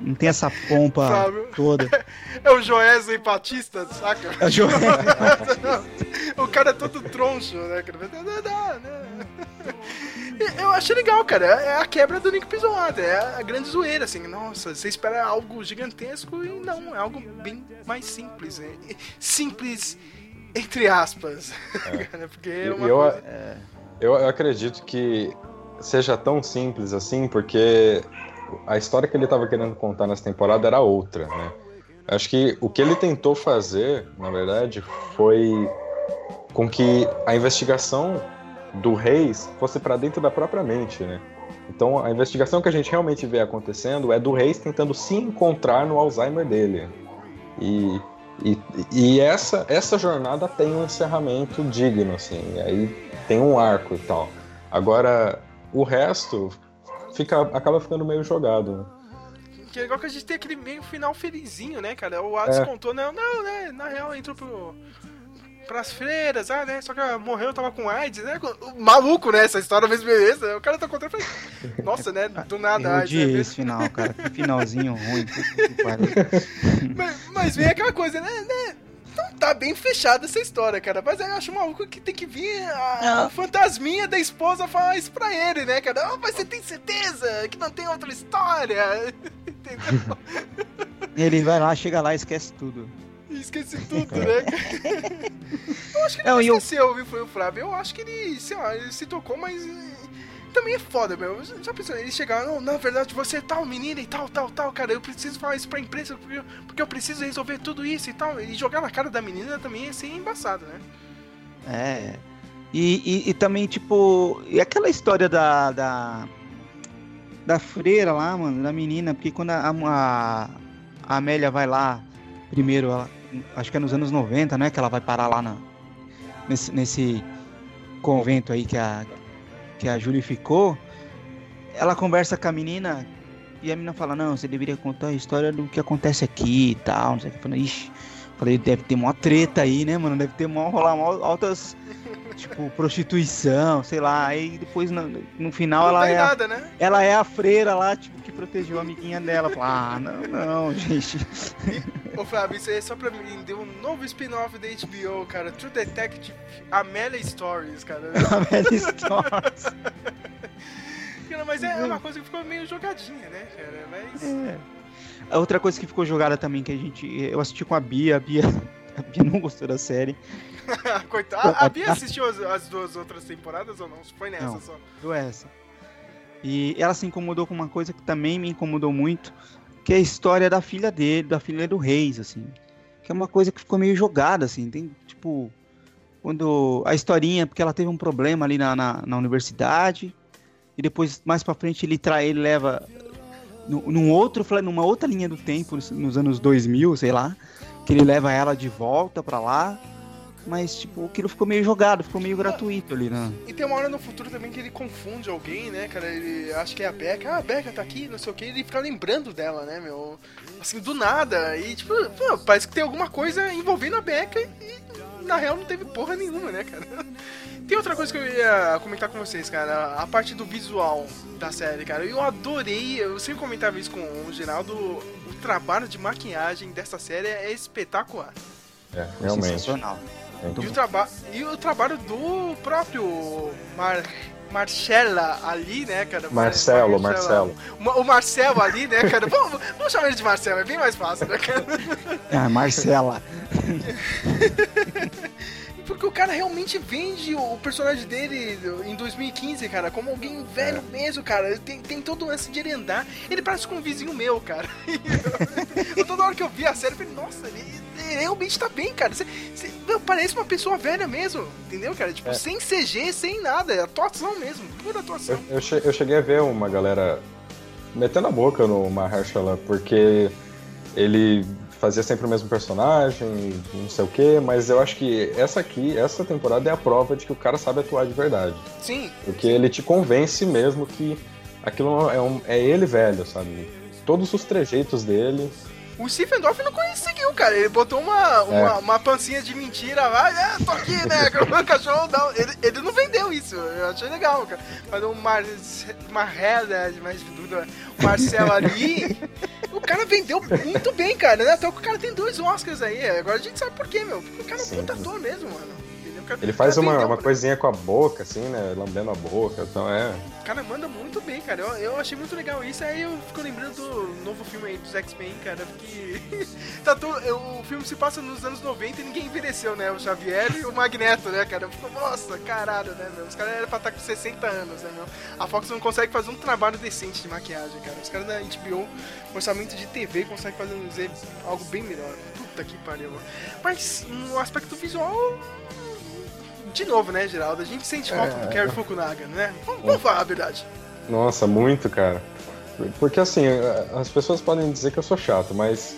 não tem essa pompa Sabe? toda. É o Joesley Batista, saca? É o Joesley. o cara é todo troncho, né? Eu achei legal, cara. É a quebra do Nick Pizzolata. É a grande zoeira, assim. Nossa, você espera algo gigantesco e não. É algo bem mais simples. Né? Simples, entre aspas. É. Porque é uma eu, coisa... eu, eu acredito que seja tão simples assim, porque a história que ele estava querendo contar nessa temporada era outra, né? Acho que o que ele tentou fazer, na verdade, foi com que a investigação do Reis fosse para dentro da própria mente, né? Então a investigação que a gente realmente vê acontecendo é do Reis tentando se encontrar no Alzheimer dele. E, e, e essa, essa jornada tem um encerramento digno, assim, aí tem um arco e tal. Agora, o resto fica, acaba ficando meio jogado. Né? Que é igual que a gente tem aquele meio final felizinho, né, cara? O Alex é. contou, não, não, né? Na real entrou pro, pras freiras, ah, né? Só que ela morreu, tava com AIDS, né? Maluco, né? Essa história mesmo beleza. O cara tá contando, falei, nossa, né? Do nada, eu AIDS. né? esse final, cara. Que finalzinho ruim. mas, mas vem aquela coisa, né? né? Não tá bem fechada essa história, cara. Mas eu acho maluco que tem que vir a, a fantasminha da esposa falar isso pra ele, né, cara? Oh, mas você tem certeza que não tem outra história? Entendeu? Ele vai lá, chega lá e esquece tudo. Esqueci tudo, né? eu acho que ele não, esqueceu, eu... viu, foi o Flávio. Eu acho que ele, sei lá, ele se tocou, mas também é foda, meu. Já pensou, eles chegaram, na verdade, você é tal menina e tal, tal, tal, cara, eu preciso falar isso pra imprensa porque, porque eu preciso resolver tudo isso e tal. E jogar na cara da menina também é ser embaçado, né? É. E, e, e, também, tipo, e aquela história da, da. da freira lá, mano, da menina, porque quando a, a, a Amélia vai lá, primeiro, ela, acho que é nos anos 90, né? Que ela vai parar lá na, nesse, nesse convento aí que a, que a Julie ficou, ela conversa com a menina e a menina fala, não, você deveria contar a história do que acontece aqui e tal, não sei o que. Falei, ixi, falei, deve ter uma treta aí, né, mano? Deve ter mó, rolar mó, altas, tipo, prostituição, sei lá. Aí depois, no, no final, não ela é. Nada, a, né? Ela é a freira lá, tipo, que protegeu a amiguinha dela. Fala, ah, não, não, gente. Ô Flávio, isso aí é só pra mim. Deu um novo spin-off da HBO, cara. True Detective Amelia Stories, cara. Amelia Stories. mas é uma coisa que ficou meio jogadinha, né, cara? Mas. É. A outra coisa que ficou jogada também, que a gente. Eu assisti com a Bia, a Bia. A Bia não gostou da série. Coitada. A Bia assistiu as, as, duas outras temporadas ou não? Foi nessa não, só? Foi essa. E ela se incomodou com uma coisa que também me incomodou muito, que é a história da filha dele, da filha do Reis, assim. Que é uma coisa que ficou meio jogada, assim. Tem, tipo, quando a historinha, porque ela teve um problema ali na, na, na universidade, e depois, mais pra frente, ele, trai, ele leva no, num outro, numa outra linha do tempo, nos anos 2000, sei lá, que ele leva ela de volta pra lá, mas, tipo, aquilo ficou meio jogado, ficou meio gratuito ali, né? E tem uma hora no futuro também que ele confunde alguém, né, cara? Ele acha que é a Becca. Ah, a Becca tá aqui, não sei o que. Ele fica lembrando dela, né, meu? Assim, do nada. E, tipo, pô, parece que tem alguma coisa envolvendo a Becca e, na real, não teve porra nenhuma, né, cara? Tem outra coisa que eu ia comentar com vocês, cara. A parte do visual da série, cara. Eu adorei, eu sempre comentava isso com o Geraldo. O trabalho de maquiagem dessa série é espetacular. É, realmente. Sensacional. E o, traba e o trabalho do próprio Mar Marcella ali, né, cara? Marcelo, Marcelo. O, o Marcelo ali, né, cara? vamos, vamos chamar ele de Marcelo, é bem mais fácil, né, cara? Ah, Marcela. Porque o cara realmente vende o personagem dele em 2015, cara, como alguém velho é. mesmo, cara. Tem, tem todo lance de ele andar. Ele parece com um vizinho meu, cara. eu, toda hora que eu vi a série, eu falei, nossa, ele, ele realmente tá bem, cara. Você, você, parece uma pessoa velha mesmo, entendeu, cara? Tipo, é. sem CG, sem nada. É atuação mesmo, pura atuação. Eu, eu, eu cheguei a ver uma galera metendo a boca no Mahershala, porque ele fazia sempre o mesmo personagem, não sei o quê, mas eu acho que essa aqui, essa temporada é a prova de que o cara sabe atuar de verdade. Sim. Porque ele te convence mesmo que aquilo é, um, é ele velho, sabe? Todos os trejeitos dele o Stephen Dorff não conseguiu, cara. Ele botou uma, uma, é. uma pancinha de mentira lá. Ah, tô aqui, né? Cachorro não. Ele, ele não vendeu isso. Eu achei legal, cara. Mas o Mar... Marrela, mais o Marcelo ali. o cara vendeu muito bem, cara. Né? Até o cara tem dois Oscars aí. Agora a gente sabe por quê, meu. Porque o cara é um puta ator mesmo, mano. Ele faz uma, uma coisinha com a boca, assim, né? Lambendo a boca, então é. O cara manda muito bem, cara. Eu, eu achei muito legal isso. Aí eu fico lembrando do novo filme aí dos X-Men, cara, porque. tá todo, o filme se passa nos anos 90 e ninguém envelheceu, né? O Xavier e o Magneto, né, cara? Fico, nossa, caralho, né, meu? Os caras eram pra estar tá com 60 anos, né, meu? A Fox não consegue fazer um trabalho decente de maquiagem, cara. Os caras da HBO, orçamento de TV, conseguem fazer algo bem melhor. Puta que pariu. Mas no aspecto visual de novo, né, Geraldo? A gente sente falta é... do Kerry Fukunaga, né? Vamos, vamos falar a verdade. Nossa, muito, cara. Porque assim, as pessoas podem dizer que eu sou chato, mas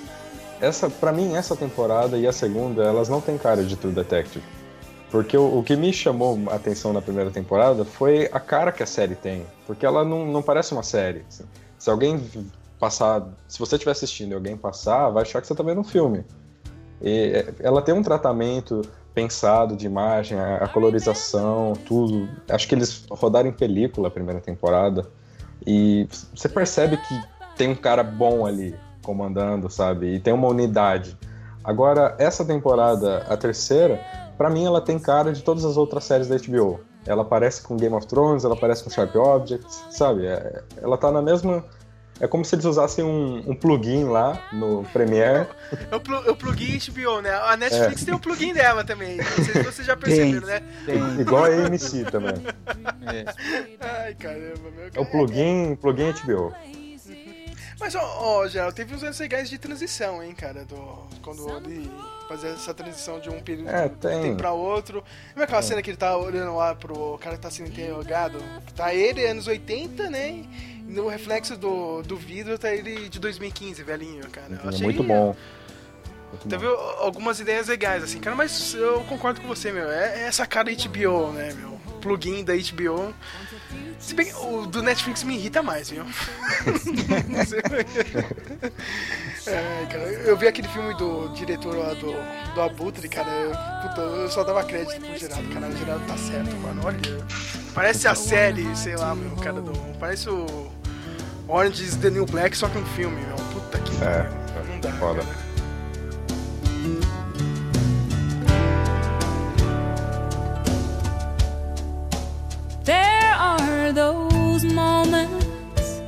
essa, para mim, essa temporada e a segunda, elas não têm cara de True Detective. Porque o, o, que me chamou a atenção na primeira temporada foi a cara que a série tem. Porque ela não, não parece uma série. Assim. Se alguém passar. Se você estiver assistindo e alguém passar, vai achar que você tá vendo um filme. E é, ela tem um tratamento pensado de imagem, a, a colorização, tudo. Acho que eles rodaram em película a primeira temporada. E você percebe que tem um cara bom ali comandando, sabe? E tem uma unidade. Agora, essa temporada, a terceira, para mim ela tem cara de todas as outras séries da HBO. Ela parece com Game of Thrones, ela parece com Sharp Objects, sabe? É, ela tá na mesma é como se eles usassem um, um plugin lá no Premiere. É o, é o plugin HBO, né? A Netflix é. tem o um plugin dela também. Não sei se vocês já perceberam, tem, né? Tem. Igual a AMC também. É. Ai, caramba, meu É o plugin, plugin HBO. Mas, ó, ó Geraldo, teve uns anos legais de transição, hein, cara, do, quando ele fazia essa transição de um período é, tem. pra outro. Não é aquela é. cena que ele tá olhando lá pro cara que tá sendo interrogado? Tá ele, anos 80, né? No reflexo do, do vidro tá ele de 2015, velhinho, cara. Eu é achei, muito bom. Muito Teve bom. algumas ideias legais, assim, cara, mas eu concordo com você, meu. É, é essa cara HBO, né, meu? Plugin da HBO. Se bem o do Netflix me irrita mais, viu? é, cara, eu vi aquele filme do diretor lá do, do Abutre, cara. Eu, puta, eu só dava crédito pro Geraldo, cara. O Geraldo tá certo, mano. Olha. Parece a série, sei lá, meu, cara do. Parece o. Orange is the New Black, só que um filme, meu. Puta que é, Não dá. Foda. Cara. There are those moments,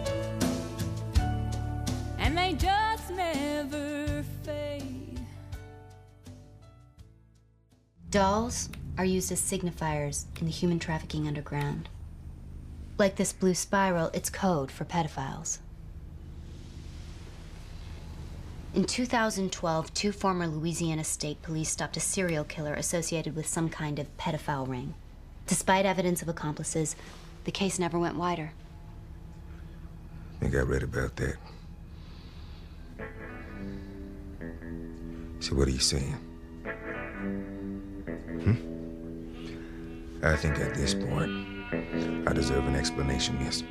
and they just never fade. Dolls are used as signifiers in the human trafficking underground. Like this blue spiral, it's code for pedophiles. In 2012, two former Louisiana State Police stopped a serial killer associated with some kind of pedophile ring. Despite evidence of accomplices, the case never went wider. I think I read about that. So what are you saying? Hmm? I think at this point, I deserve an explanation, miss.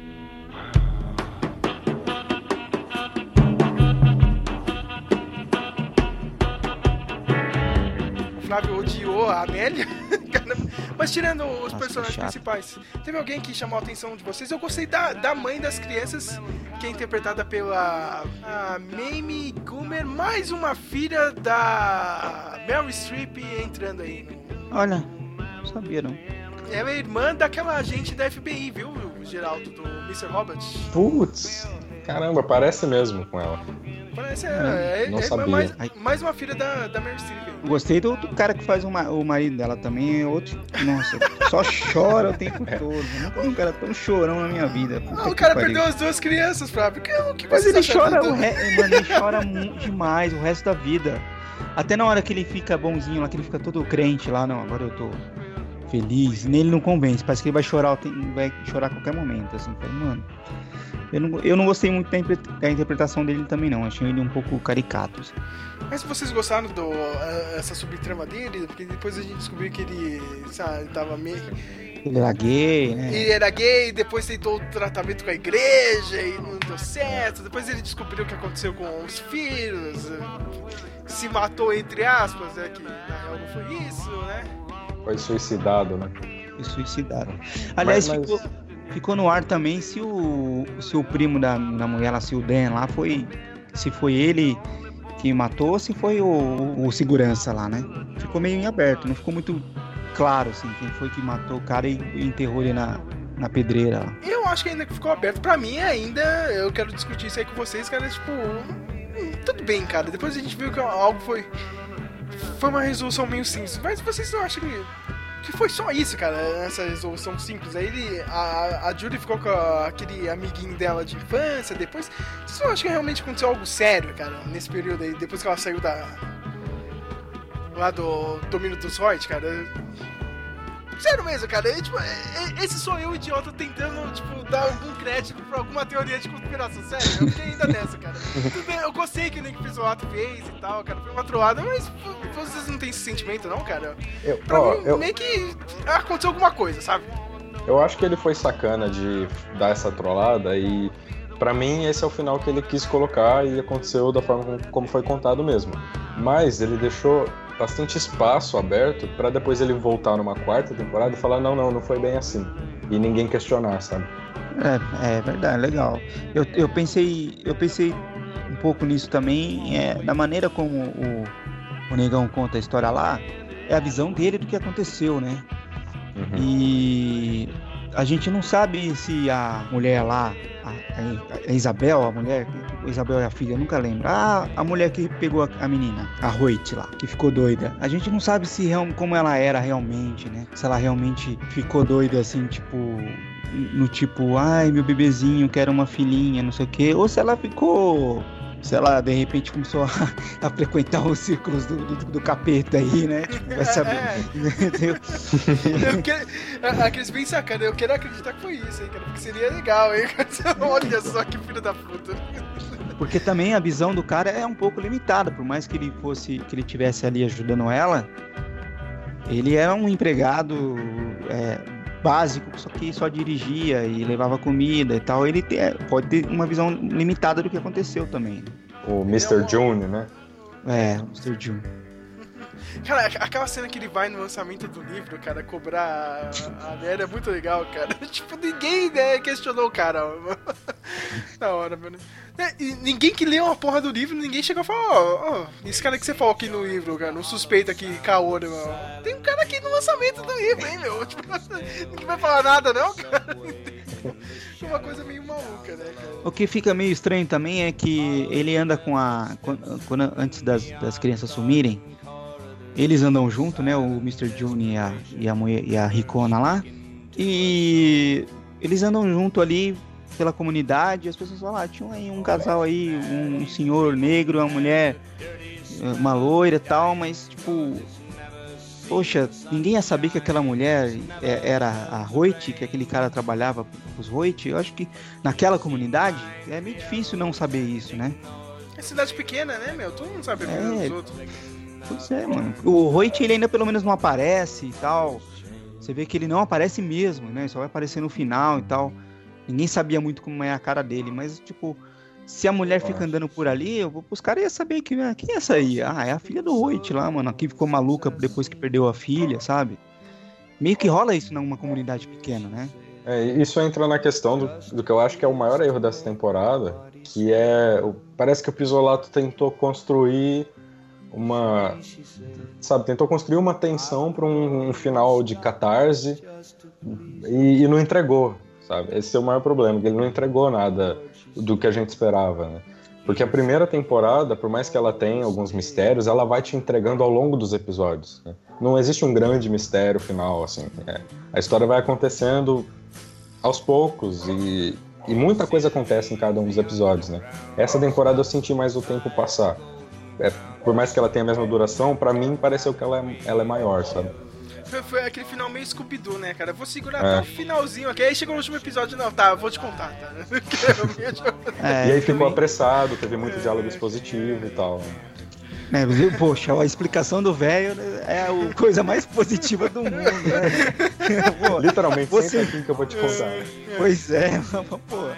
Flávio odiou a Amélia. Mas tirando os Nossa, personagens principais, teve alguém que chamou a atenção de vocês? Eu gostei da, da mãe das crianças, que é interpretada pela a Mamie Goomer, mais uma filha da Meryl Streep entrando aí. Olha, sabia não. Ela é irmã daquela agente da FBI, viu, Geraldo, do Mr. Robert? Putz, caramba, parece mesmo com ela. Parece, é, é, não é sabia. mais, mais uma filha da, da Meryl Streep. Gostei do, do cara que faz o, ma- o marido dela também, é outro. Nossa, só chora o tempo todo. Eu Nunca vi um cara tão chorão na minha vida. Ah, o cara pariu. perdeu as duas crianças, Flávio. Que, o que Mas ele acharam chora, o re... mano, ele chora demais o resto da vida. Até na hora que ele fica bonzinho lá, que ele fica todo crente lá, não, agora eu tô feliz. Nele não convence, parece que ele vai chorar, vai chorar a qualquer momento, assim. Falei, mano, eu não, eu não gostei muito da, interpretação dele também, não. Achei ele um pouco caricato. assim. Mas vocês gostaram do eh, essa subtrama dele? Porque depois a gente descobriu que ele, sabe, tava meio. Ele era gay, né? Ele era gay, depois tentou o tratamento com a igreja e não deu certo. Depois ele descobriu o que aconteceu com os filhos. Se matou, entre aspas, né? Que na real não foi isso, né? Foi suicidado, né? E suicidaram. Aliás, Mas- ficou, ficou no ar também se o, se o primo da, da mulher lá, se o Dan lá, foi. Se foi ele que matou ou se foi o, o, segurança lá, né? Ficou meio em aberto, não ficou muito claro, assim, quem foi que matou o cara e, e enterrou ele na, na pedreira lá. Eu acho que ainda ficou aberto. Pra mim, ainda, eu quero discutir isso aí com vocês, cara. Tipo, hum, tudo bem, cara. Depois a gente viu que algo foi. Foi uma resolução meio simples. Mas vocês não acham que. Que foi só isso, cara, essa resolução simples. Aí ele. A, a Julie ficou com a- aquele amiguinho dela de infância. Depois. Vocês não acham que realmente aconteceu algo sério, cara, nesse período aí? Depois que ela saiu da. Lá do domínio dos Void, cara. Sério mesmo, cara. E, tipo, esse sou eu, idiota, tentando, tipo, dar algum crédito pra alguma teoria de conspiração. Sério, eu fiquei ainda nessa, cara. Tudo bem, eu gostei que o Nick Pisoato fez e tal, cara. Foi uma trollada, mas vocês não têm esse sentimento, não, cara? Eu, Pra ó, mim, eu, meio que aconteceu alguma coisa, sabe? eu acho que ele foi sacana de dar essa trollada e pra mim esse é o final que ele quis colocar e aconteceu da forma como foi contado mesmo. Mas ele deixou bastante espaço aberto pra depois ele voltar numa quarta temporada e falar não, não, não foi bem assim. E ninguém questionar, sabe? É, é verdade, legal. Eu, eu pensei, eu pensei um pouco nisso também, é, da maneira como o, o Negão conta a história lá, é a visão dele do que aconteceu, né? Uhum. E a gente não sabe se a mulher lá, a, a- Isabel, a mulher, a Isabel é a filha, eu nunca lembro. Ah, a mulher que pegou a, a menina, a Hoyt lá, que ficou doida. A gente não sabe se como ela era realmente, né? Se ela realmente ficou doida assim, tipo, no tipo, ai, meu bebezinho, quero uma filhinha, não sei o quê, ou se ela ficou se ela de repente começou a, a frequentar os círculos do, do, do capeta aí, né? Tipo, vai saber. É. Entendeu? Eu quero, aqueles bem sacana, eu quero acreditar que foi isso, hein, cara, porque seria legal, hein? Olha só que filho da puta. Porque também a visão do cara é um pouco limitada, por mais que ele fosse, que ele tivesse ali ajudando ela, ele era um empregado é, básico, só que só dirigia e levava comida e tal. Ele te- pode ter uma visão limitada do que aconteceu também. O Mr. June, né? É, o Mr. June. Cara, aqu- aquela cena que ele vai no lançamento do livro, cara, cobrar a, merda é muito legal, cara. tipo, ninguém, né, questionou o cara. da hora, mano. É, e ninguém que leu a porra do livro, ninguém chegou a falar, ó, ó, esse cara que você falou aqui no livro, cara, não suspeita que caô, né, mano. Tem um cara aqui no lançamento do livro, hein, meu? Tipo, ninguém vai falar nada, não, cara. Uma coisa meio maluca, né, cara? O que fica meio estranho também é que ele anda com a. Quando, quando- antes das, das crianças sumirem, eles andam junto, né? O Mr. June e a, e a, mulher, e a Ricona lá. E eles andam junto ali pela comunidade. As pessoas falam: ah, tinha aí um casal aí, um senhor negro, uma mulher, uma loira e tal, mas tipo. Poxa, ninguém ia saber que aquela mulher é- era a Roit, que aquele cara trabalhava com os Roit. Eu acho que naquela comunidade é meio difícil não saber isso, né? É cidade pequena, né, meu? Todo mundo sabe É. dos outros? Pois é, mano. O Roit ele ainda pelo menos não aparece e tal. Você vê que ele não aparece mesmo, né? Só vai aparecer no final e tal. Ninguém sabia muito como é a cara dele, mas tipo, se a mulher fica andando por ali, eu vou os caras iam saber que, ah, quem é essa aí? Ah, é a filha do Roit lá, mano. Aqui ficou maluca depois que perdeu a filha, sabe? meio que rola isso numa comunidade pequena, né? É, isso entra na questão do, do que eu acho que é o maior erro dessa temporada, que é. Parece que o Pisolato tentou construir uma. Sabe, tentou construir uma tensão para um, um final de catarse e, e não entregou, sabe? Esse é o maior problema, que ele não entregou nada do que a gente esperava, né? Porque a primeira temporada, por mais que ela tenha alguns mistérios, ela vai te entregando ao longo dos episódios. né? Não existe um grande mistério final, assim. é. A história vai acontecendo aos poucos e, e muita coisa acontece em cada um dos episódios, né? Essa temporada eu senti mais o tempo passar. É, por mais que ela tenha a mesma duração, pra mim pareceu que ela é, ela é maior, sabe? Foi, foi aquele final meio Scooby-Doo, né, cara? Vou segurar É. até o finalzinho aqui. Aí chegou no último episódio, não, tá, vou te contar, tá? É, e aí ficou apressado, teve muito diálogo expositivo e tal. É, eu- poxa, a explicação do velho é a coisa mais positiva do mundo, né? Pô, Literalmente, você- senta aqui que eu vou te contar. Pois é, pô.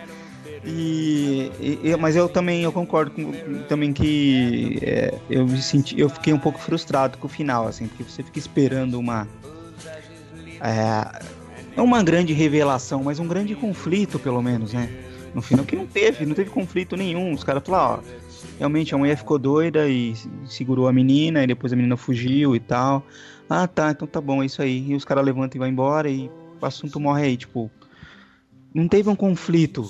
E, e- mas eu também eu concordo com, também que é, eu me senti, eu fiquei um pouco frustrado com o final, assim, porque você fica esperando uma é, uma grande revelação, mas um grande conflito, pelo menos, né? No final que não teve, não teve conflito nenhum. Os caras falaram, ó, realmente a mulher ficou doida e segurou a menina, e depois a menina fugiu e tal. Ah, tá, então tá bom, é isso aí. E os caras levantam e vão embora e o assunto morre aí, tipo. Não teve um conflito,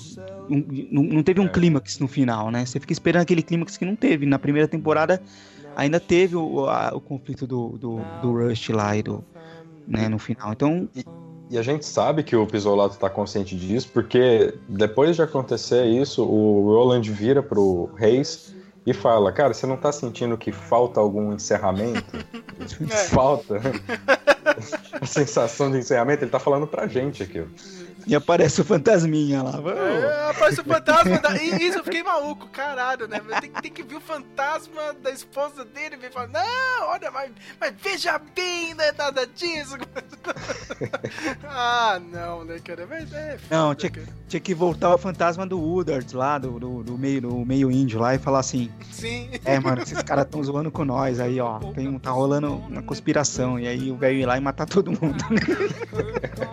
um- não, não teve um clímax no final, né? Você fica esperando aquele clímax que não teve. Na primeira temporada ainda teve o, a- o conflito do, do, do Rush lá e do. Né, no final. Então, E a gente sabe que o Pisolato tá consciente disso, porque depois de acontecer isso, o Roland vira pro Reis e fala: Cara, você não tá sentindo que falta algum encerramento? Falta. a sensação de encerramento, ele tá falando pra gente aqui. E aparece o fantasminha lá. É, aparece o fantasma da... Isso eu fiquei maluco, caralho, né? Tem, tem que ver o fantasma da esposa dele e falar, não, olha, mas, mas veja bem, não é nada disso. ah, não, né, cara? Mas é Não, tinha, cara. tinha que voltar o fantasma do Woodard lá, do, do, do meio, do meio índio lá, e falar assim: Sim. É, mano, esses caras tão zoando com nós aí, ó. Tem, um- tá rolando uma conspiração. E aí o velho ir lá e matar todo mundo.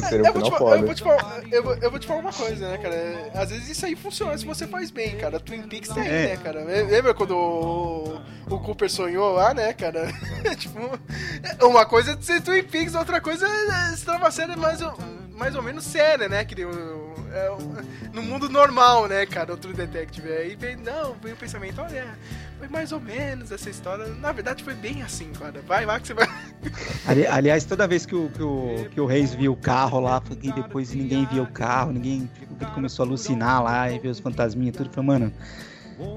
Seria um Eu vou, te, final fa- eu, foda. vou te falar, eu, vou, eu vou te falar uma coisa, né, cara? Às vezes isso aí funciona se você faz bem, cara. Twin Peaks tem, É. né, cara? Lembra quando o, o Cooper sonhou lá, né, cara? tipo, uma coisa é ser Twin Peaks, outra coisa é estar uma série mais, ou- mais ou menos séria, né? Que é o- no mundo normal, né, cara? O True Detective. Aí vem, não, vem o pensamento, olha, foi mais ou menos essa história. Na verdade foi bem assim, cara. Vai lá que você vai. Ali- aliás, toda vez que o, que, o, que o Reis viu o carro lá, e depois ninguém via o carro, ninguém ele começou a alucinar lá e ver os fantasminhas e tudo, falou, mano,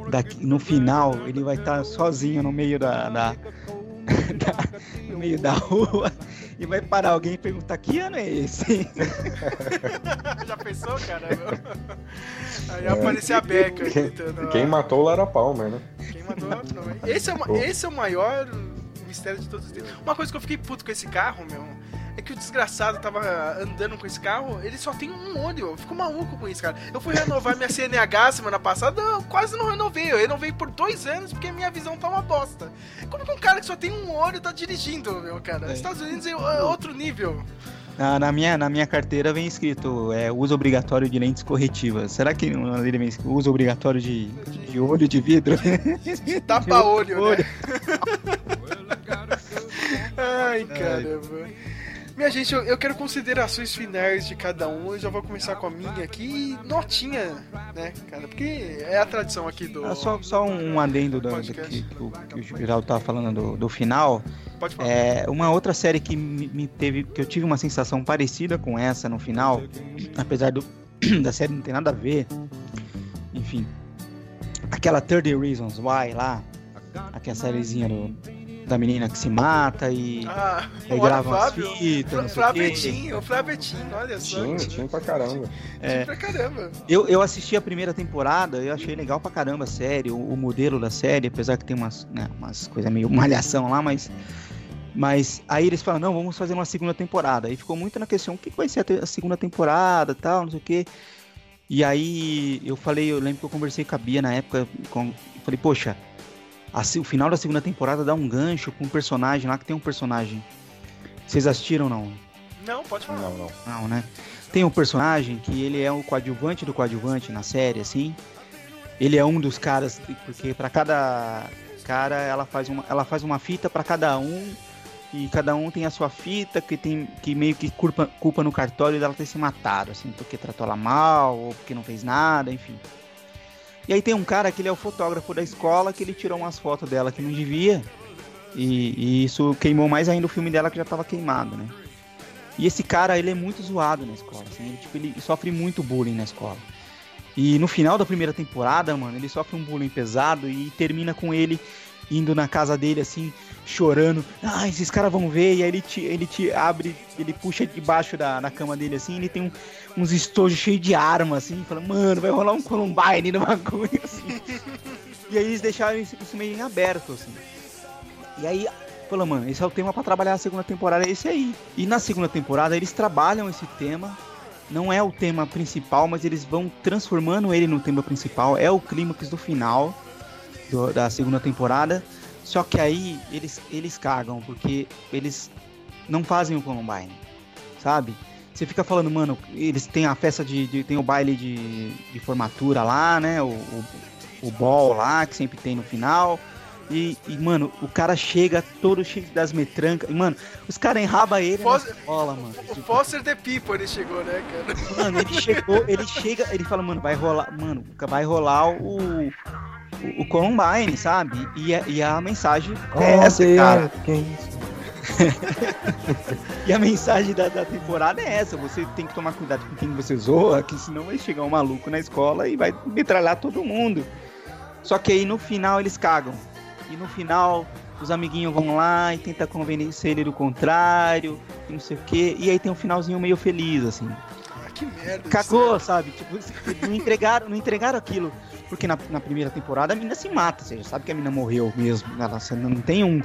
daqui, no final ele vai estar sozinho no meio da, da- da- no meio da rua e vai parar alguém e perguntar que ano é esse? Já pensou, cara? Aí aparecia a Becca É. Quem, gritando. "Ah, quem matou o Lara Palmer, né? Quem mandou? Não, é? esse, é o, esse é o maior mistério de todos os tempos. Uma coisa que eu fiquei puto com esse carro, meu, é que o desgraçado tava andando com esse carro, ele só tem um olho. Eu fico maluco com isso, cara. Eu fui renovar minha CNH semana passada, eu quase não renovei. Eu renovei por dois anos porque minha visão tá uma bosta. Como que um cara que só tem um olho tá dirigindo, meu, cara? Estados Unidos é é outro nível. Na, na minha, na minha carteira vem escrito é, uso obrigatório de lentes corretivas. Será que na dele vem escrito uso obrigatório de, de olho de vidro? Tapa-olho, né? Ai, caramba. Minha gente, eu, eu quero considerações finais de cada um. Eu já vou começar com a minha aqui. Notinha, né, cara? Porque é a tradição aqui do. Ah, só, só um adendo do, do que, que o, que o Geraldo tava falando do, do final. Pode falar. É, uma outra série que me, me teve. que eu tive uma sensação parecida com essa no final, apesar do, da série não ter nada a ver. Enfim. Aquela 30 Reasons Why lá. Aquela sériezinha do, da menina que se mata e. Ah, aí olha, grava umas Flávio. fitas. Flavetinho, Flavetinho, olha só. Tinha, tinha pra caramba. É. Pra caramba. Eu, eu assisti a primeira temporada, eu achei legal pra caramba a série, o, o modelo da série, apesar que tem umas, né, umas coisas meio malhação lá, mas. Mas aí eles falam, não, vamos fazer uma segunda temporada. Aí ficou muito na questão, o que vai ser a, a segunda temporada tal, não sei o quê. E aí eu falei, eu lembro que eu conversei com a Bia na época, com, falei, poxa, a o final da segunda temporada dá um gancho com um personagem lá que tem um personagem Vocês assistiram não? Não, pode falar. Não, não. Não, né? Tem um personagem que ele é o coadjuvante do coadjuvante na série, assim. Ele é um dos caras, porque para cada cara ela faz uma, ela faz uma fita para cada um e cada um tem a sua fita que tem que meio que culpa, culpa no cartório dela ter se matado, assim, porque tratou ela mal ou porque não fez nada, enfim. E aí tem um cara que ele é o fotógrafo da escola que ele tirou umas fotos dela que não devia e, e isso queimou mais ainda o filme dela que já tava queimado, né? E esse cara, ele é muito zoado na escola, assim, ele, tipo, ele sofre muito bullying na escola. E no final da primeira temporada, mano, ele sofre um bullying pesado e termina com ele indo na casa dele, assim, chorando. Ah, esses caras vão ver. E aí ele te, ele te abre, ele puxa debaixo da, da cama dele, assim, ele tem um, uns estojos cheios de arma, assim, fala, mano, vai rolar um Columbine no bagulho, assim. e aí eles deixaram isso, isso meio em aberto, assim. E aí, falou, mano, esse é o tema para trabalhar a segunda temporada, é esse aí. E na segunda temporada eles trabalham esse tema. Não é o tema principal, mas eles vão transformando ele no tema principal. É o clímax do final do- da segunda temporada. Só que aí eles, eles cagam, porque eles não fazem o Columbine, sabe? Você fica falando, mano, eles têm a festa de. de- tem o baile de, de formatura lá, né? O, o, o ball lá, que sempre tem no final. E, e, mano, o cara chega todo cheio das metrancas. E, mano, os caras enrabam ele na Foster- mano. O Foster the People ele chegou, né, cara? Mano, ele chegou, ele chega, ele fala, mano, vai rolar, mano, vai rolar o, o, o Columbine, sabe? E, a- e a mensagem é essa, cara. E a mensagem da, da temporada é essa: você tem que tomar cuidado com quem você zoa, que senão vai chegar um maluco na escola e vai metralhar todo mundo. Só que aí no final eles cagam. E no final os amiguinhos vão lá e tentam convencer ele do contrário, e não sei o quê. E aí tem um finalzinho meio feliz, assim. Ah, que merda. Cagou, sabe? Tipo, não entregaram, não entregaram aquilo. Porque na, na primeira temporada a mina se mata, você já sabe que a mina morreu mesmo. Ela você não tem um,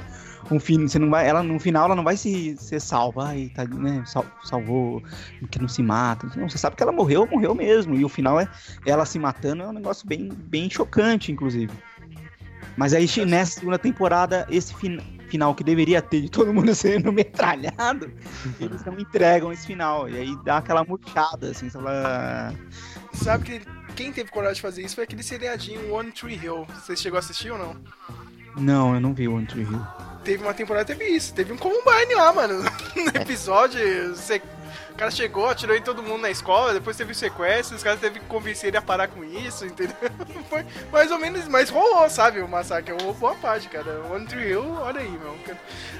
um fim, você não vai, ela no final ela não vai se ser salva, ai, tá, né, sal- salvou, que não se mata. Não, você sabe que ela morreu, morreu mesmo. E o final é ela se matando é um negócio bem, bem chocante, inclusive. Mas aí nessa segunda temporada esse fin- final que deveria ter de todo mundo sendo metralhado, eles não entregam esse final. E aí dá aquela murchada, assim, você fala, Sabe que quem teve coragem de fazer isso foi aquele seriadinho One Tree Hill. Você chegou a assistir ou não? Não, eu não vi One Tree Hill. Teve uma temporada teve isso. Teve um Columbine lá, mano. No episódio, você- o cara chegou, atirou em todo mundo na escola, depois teve o sequestro, os caras teve que convencer ele a parar com isso, entendeu? Foi mais ou menos, mas rolou, sabe, o massacre. Rolou boa parte, cara. One Tree Hill, olha aí, meu.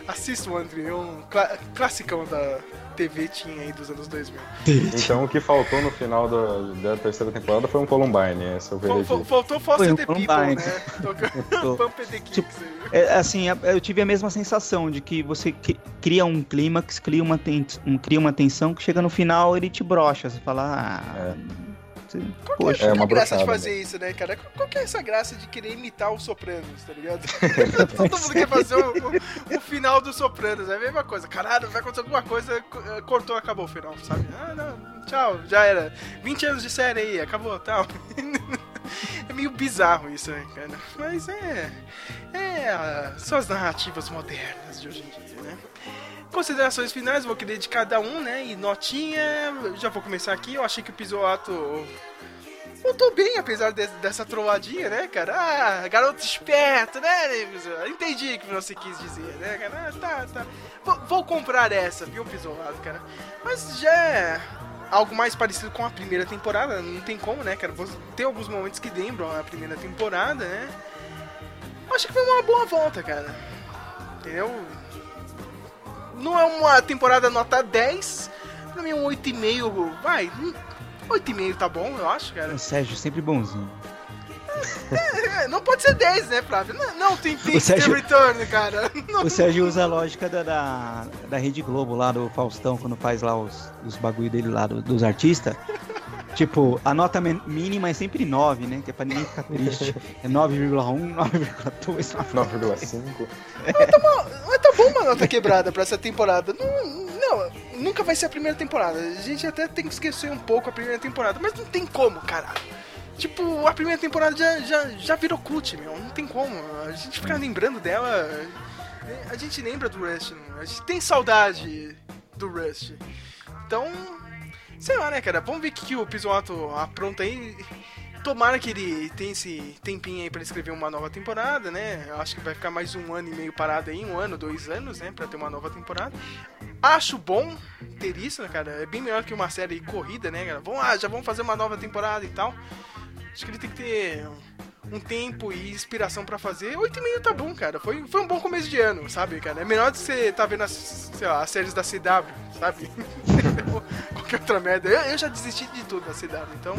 Assista o One Tree Hill, um cla- classicão da TV tinha aí dos anos 2000. Então o que faltou no final da, da terceira temporada foi um Columbine, esse é o veredito. Faltou Foi Foster um the People, né? Pump the Kicks Tipo, aí. É, assim, é- eu tive a mesma sensação de que você cria um clímax, cria uma, ten- um, cria uma tensão que chega no final ele te brocha. Você fala, ah, você- poxa. É uma que é a graça de fazer isso, né, cara? Qual- Qual que é essa graça de querer imitar os Sopranos, tá ligado? Todo mundo quer fazer o, o- o final dos Sopranos, é a mesma coisa. Caralho, vai acontecer alguma coisa, co- eh, cortou, acabou o final, sabe? Ah, não, tchau, já era. 20 anos de série aí, acabou, tal. É meio bizarro isso, né, cara? Mas é. É. ah, São as narrativas modernas de hoje em dia, né? Considerações finais, vou querer de cada um, né? E notinha. Já vou começar aqui. Eu achei que o Pisolato voltou bem, apesar de- dessa trolladinha, né, cara? Ah, garoto esperto, né? Entendi o que você quis dizer, né, cara? Ah, tá, tá. Vou, vou comprar essa, viu, Pisolato, cara? Mas já é algo mais parecido com a primeira temporada, não tem como, né, cara? Tem alguns momentos que lembram a primeira temporada, né? Acho que foi uma boa volta, cara. Entendeu? Não é uma temporada nota 10, pra mim é um 8,5, vai, hum, 8,5 tá bom, eu acho, cara. O Sérgio sempre bonzinho. É, não pode ser 10, né, Flávio? Não, não tem tem Sérgio- Return, cara. Não- O Sérgio usa a lógica da, da, da Rede Globo lá do Faustão, quando faz lá os, os bagulho dele lá do- dos artistas. Tipo, a nota men- mínima é sempre 9, né? Que é pra ninguém ficar triste. É 9,1, 9,2, 9,5. Mas tá bom uma nota quebrada pra essa temporada. Não, não, nunca vai ser a primeira temporada. A gente até tem que esquecer um pouco a primeira temporada, mas não tem como, caralho. Tipo, a primeira temporada já, já, já virou cult, meu. Não tem como. A gente ficar lembrando dela. A gente lembra do Rust, né? a gente tem saudade do Rust. Então, sei lá, né, cara? Vamos ver o que, que o Pisoato apronta aí. Tomara que ele tenha esse tempinho aí pra escrever uma nova temporada, né? Eu acho que vai ficar mais um ano e meio parado aí, um ano, dois anos, né? Pra ter uma nova temporada. Acho bom ter isso, né, cara? É bem melhor que uma série corrida, né, cara? Vamos lá, já vamos fazer uma nova temporada e tal. Acho que ele tem que ter um tempo e inspiração pra fazer. Oito e meio tá bom, cara. Foi, foi um bom começo de ano, sabe, cara? É melhor de você tá vendo as, lá, as séries da CW, sabe? Qualquer outra merda. Eu, eu já desisti de tudo da CW, então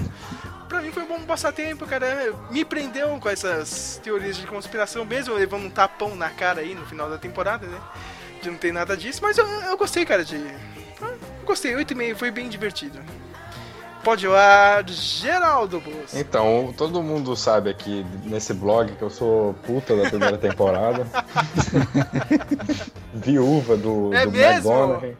pra mim foi um bom passatempo, cara. Me prendeu com essas teorias de conspiração, mesmo levando um tapão na cara aí no final da temporada, né? De não ter nada disso, mas eu, eu gostei, cara, de. Eu gostei, 8,5 foi bem divertido. Pode ir lá, Geraldo Bus. Então, todo mundo sabe aqui nesse blog que eu sou puta da primeira temporada. Viúva do, É do mesmo?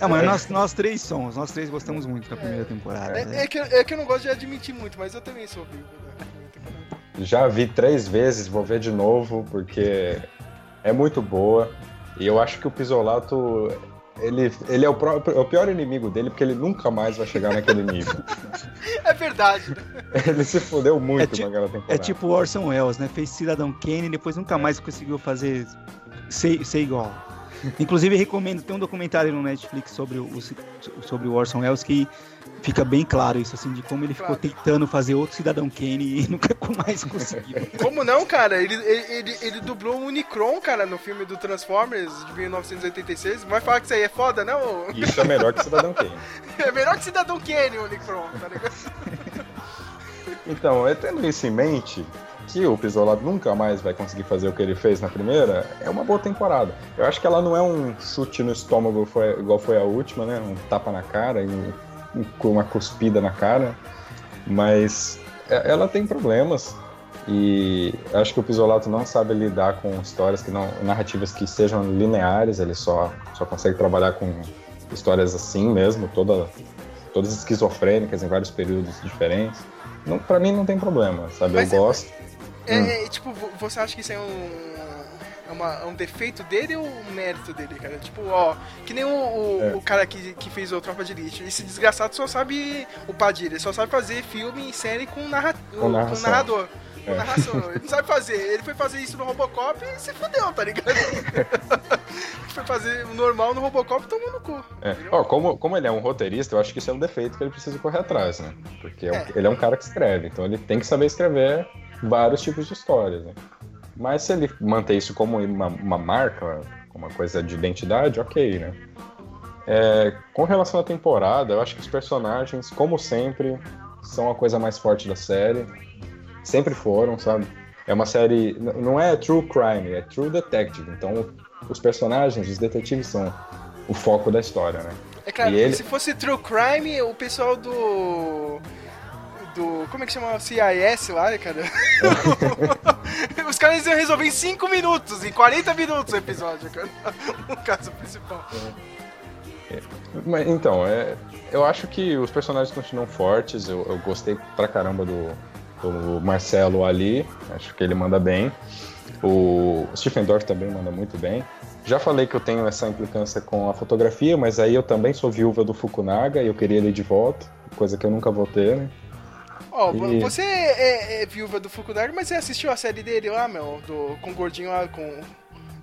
É, mas nós, nós três somos, nós três gostamos muito da primeira temporada. né? É, é que, é que eu não gosto de admitir muito, mas eu também sou vivo. Né? Já vi três vezes, vou ver de novo, porque é muito boa. E eu acho que o Pisolato, ele, ele é o, próprio, é o pior inimigo dele, porque ele nunca mais vai chegar naquele nível. É verdade. ele se fodeu muito É ti- naquela temporada. É tipo o Orson Welles, né? Fez Cidadão Kane e depois nunca mais conseguiu fazer ser, ser igual. Inclusive, recomendo, tem um documentário no Netflix sobre o, sobre o Orson Welles que fica bem claro isso, assim, de como ele ficou tentando fazer outro Cidadão Kane e nunca mais conseguiu. Como não, cara? Ele, ele, ele, ele dublou o Unicron, cara, no filme do Transformers de 1986. Vai falar que isso aí é foda, não? Isso é melhor que Cidadão Kane. É melhor que Cidadão Kane, o Unicron, tá ligado? Então, tendo isso em mente, que o Pisolato nunca mais vai conseguir fazer o que ele fez na primeira, é uma boa temporada. Eu acho que ela não é um chute no estômago foi- igual foi a última, né? Um tapa na cara e um- uma cuspida na cara. Mas é- ela tem problemas. E acho que o Pisolato não sabe lidar com histórias que não. narrativas que sejam lineares, ele só, só consegue trabalhar com histórias assim mesmo, toda, todas esquizofrênicas em vários períodos diferentes. Não, pra mim não tem problema, sabe? Mas eu é- gosto. É, Hum. é, tipo, vo- você acha que isso é um. É uma- é um defeito dele ou um mérito dele, cara? Tipo, ó, que nem o, o, É. o cara que, que fez o Tropa de Elite. Esse desgraçado só sabe. O Padilha, ele só sabe fazer filme e série com, narra, Com narração. narrador. Com É. narração. Ele não sabe fazer. Ele foi fazer isso no Robocop e se fudeu, tá ligado? foi fazer o normal no Robocop e tomou no cu. É. Ó, como, como ele é um roteirista, eu acho que isso é um defeito que ele precisa correr atrás, né? Porque É. ele é um cara que escreve, então ele tem que saber escrever vários tipos de histórias, né? Mas se ele manter isso como uma, uma marca, uma coisa de identidade, ok, né? É, com relação à temporada, eu acho que os personagens, como sempre, são a coisa mais forte da série. Sempre foram, sabe? É uma série. Não é true crime, é true detective. Então, os personagens, os detetives são o foco da história, né? É claro, E ele- se fosse True Crime, o pessoal do. Do. Como é que chama? CIS lá, né, cara? Os caras iam resolver em 5 minutos, em 40 minutos o episódio, cara. O caso principal. Mas, então, é, eu acho que os personagens continuam fortes. Eu, eu gostei pra caramba do, do Marcelo ali. Acho que ele manda bem. O Stephen Dorff também manda muito bem. Já falei que eu tenho essa implicância com a fotografia, mas aí eu também sou viúva do Fukunaga e eu queria ele de volta, coisa que eu nunca vou ter, né? Ó, E- você é, é viúva do Fukunaga, mas você assistiu a série dele lá, meu? Do, com o gordinho lá, com.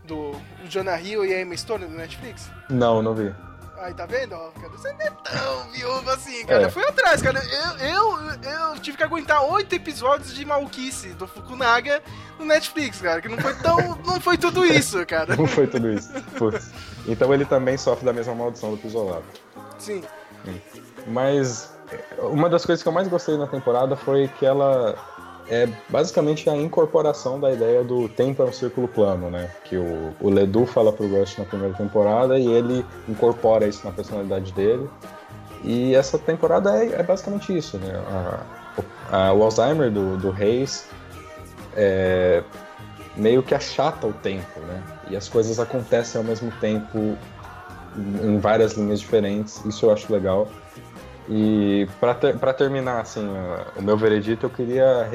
Do Jonah Hill e a Emma Stone no Netflix? Não, não vi. Aí, tá vendo? ó, cara? Você não é tão viúva assim, cara. É. Eu fui atrás, cara. Eu, eu, eu tive que aguentar oito episódios de maluquice do Fukunaga no Netflix, cara. Que não foi tão. não foi tudo isso, cara. Não foi tudo isso. Putz. Então ele também sofre da mesma maldição do Pisolato. Sim. Mas é, uma das coisas que eu mais gostei na temporada foi que ela é basicamente a incorporação da ideia do tempo é um círculo plano, né? Que o, o Ledoux fala pro Rush na primeira temporada e ele incorpora isso na personalidade dele. E essa temporada é, é basicamente isso, né? A- a- o Alzheimer do, do Reis é, meio que achata o tempo, né? E as coisas acontecem ao mesmo tempo em em várias linhas diferentes. Isso eu acho legal. E para ter, terminar assim o meu veredito, eu queria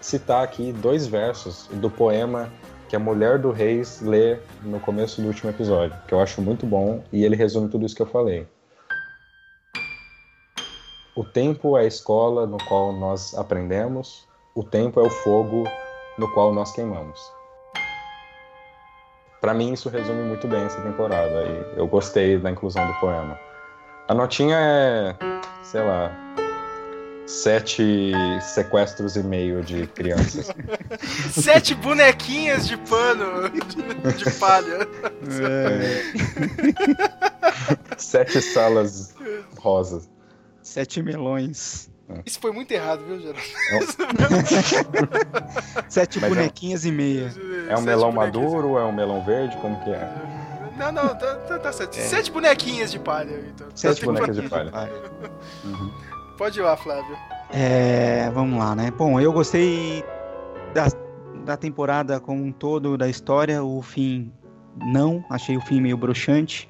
citar aqui dois versos do poema que a mulher do Reis lê no começo do último episódio, que eu acho muito bom e ele resume tudo isso que eu falei. O tempo é a escola no qual nós aprendemos, o tempo é o fogo no qual nós queimamos. Para mim isso resume muito bem essa temporada e eu gostei da inclusão do poema. A notinha é, sei lá, sete sequestros e meio de crianças. Sete bonequinhas de pano de, de palha. Sete salas rosas. Sete melões. Isso foi muito errado, viu, Geraldo? Sete Mas é um- bonequinhas e meia. É um melão maduro? É um melão verde? Como que é? Não, não, tá, tá, tá certo. Sete bonequinhas de palha, então. Sete bonecas de palha. Pode ir lá, Flávio. É, vamos lá, né? Bom, eu gostei da, da temporada como um todo, da história. O fim, não. Achei o fim meio broxante.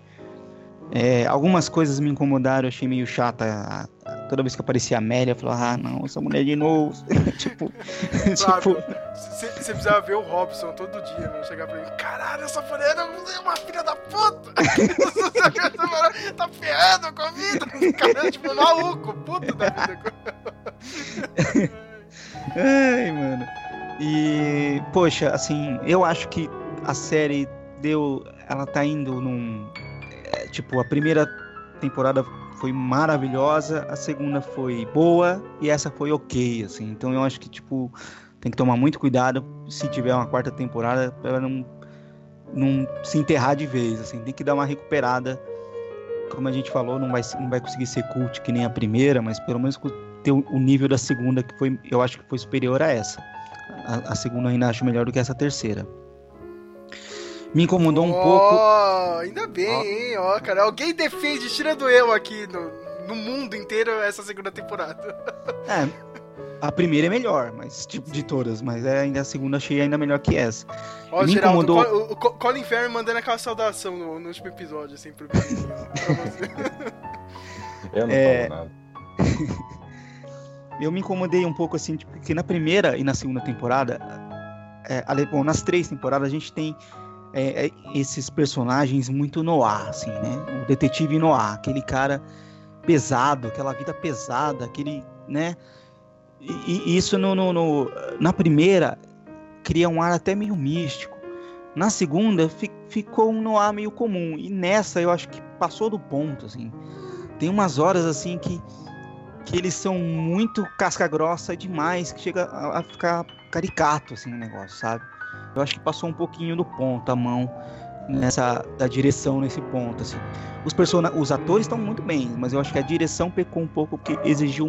É, algumas coisas me incomodaram, achei meio chata. Toda vez que aparecia a Amélia, eu falava, ah, não, essa mulher de novo. tipo, tipo, você precisava ver o Robson todo dia, mano. Chegar pra ele, caralho, essa mulher é uma filha da puta! Tá ferrando com a vida! Cara, tipo, maluco, puto da vida. Ai, mano. E, poxa, assim, eu acho que a série deu. Ela tá indo num. Tipo, a primeira temporada foi maravilhosa, a segunda foi boa e essa foi ok, assim. Então eu acho que, tipo, tem que tomar muito cuidado se tiver uma quarta temporada pra ela não, não se enterrar de vez, assim. Tem que dar uma recuperada. Como a gente falou, não vai, não vai conseguir ser cult que nem a primeira, mas pelo menos ter o nível da segunda, que foi, eu acho que foi superior a essa. A, a segunda ainda acho melhor do que essa terceira. Me incomodou um pouco. Ó, ainda bem, hein? Ó, cara, alguém defende, tirando eu aqui no, no mundo inteiro, essa segunda temporada. É, a primeira é melhor, mas tipo de todas, mas é, ainda a segunda achei ainda melhor que essa. Ó, Me Geraldo, incomodou. o, o- o Colin Farrell mandando aquela saudação no, no último episódio, assim, pro pra você. Eu não É. falo nada. eu me incomodei um pouco assim, tipo, porque na primeira e na segunda temporada, é, bom, nas três temporadas a gente tem é, é, esses personagens muito noir, assim, né? O detetive noir, aquele cara pesado, aquela vida pesada, aquele, né? E, e isso no, no- no- na primeira cria um ar até meio místico. Na segunda fi- ficou um noir meio comum e nessa eu acho que passou do ponto, assim. Tem umas horas assim que que eles são muito casca grossa demais, que chega a, a ficar caricato assim o negócio, sabe? Eu acho que passou um pouquinho do ponto a mão nessa da direção nesse ponto assim. Os persona os atores estão muito bem, mas eu acho que a direção pecou um pouco porque exigiu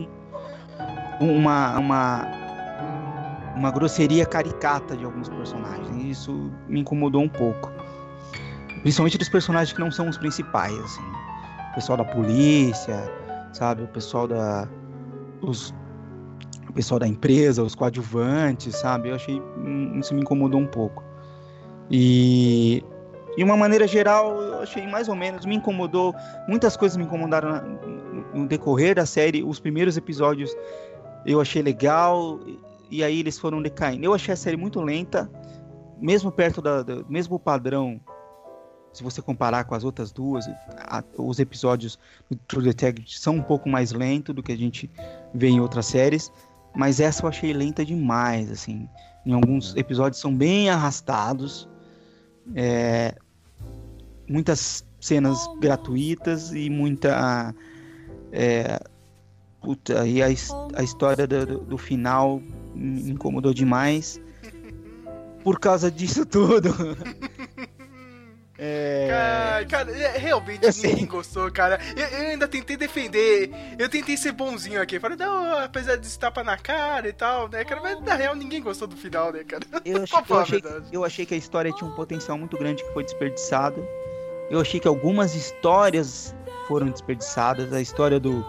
um- uma uma uma grosseria caricata de alguns personagens. E isso me incomodou um pouco. Principalmente dos personagens que não são os principais, assim. O pessoal da polícia, sabe? O pessoal da. Os, o pessoal da empresa, os coadjuvantes, sabe? Eu achei. hum, Isso me incomodou um pouco. E. De uma maneira geral, eu achei mais ou menos, me incomodou. Muitas coisas me incomodaram no- decorrer da série. Os primeiros episódios eu achei legal, e- e aí eles foram decaindo. Eu achei a série muito lenta, mesmo perto da, do mesmo padrão. Se você comparar com as outras duas, a- os episódios do True Detective são um pouco mais lentos do que a gente vê em outras séries, mas essa eu achei lenta demais, assim. Em alguns episódios são bem arrastados, é, muitas cenas gratuitas e muita é, puta, e a, a história do, do- do final me incomodou demais. Por causa disso tudo. É, Cara, cara, é, realmente Eu sei. ninguém gostou, cara. Eu, eu ainda tentei defender, eu tentei ser bonzinho aqui. Falei, não, apesar desse tapa na cara e tal, né, cara? Mas na real ninguém gostou do final, né, cara? Eu achei, eu, achei, eu achei que a história tinha um potencial muito grande que foi desperdiçado. Eu achei que algumas histórias foram desperdiçadas. A história do,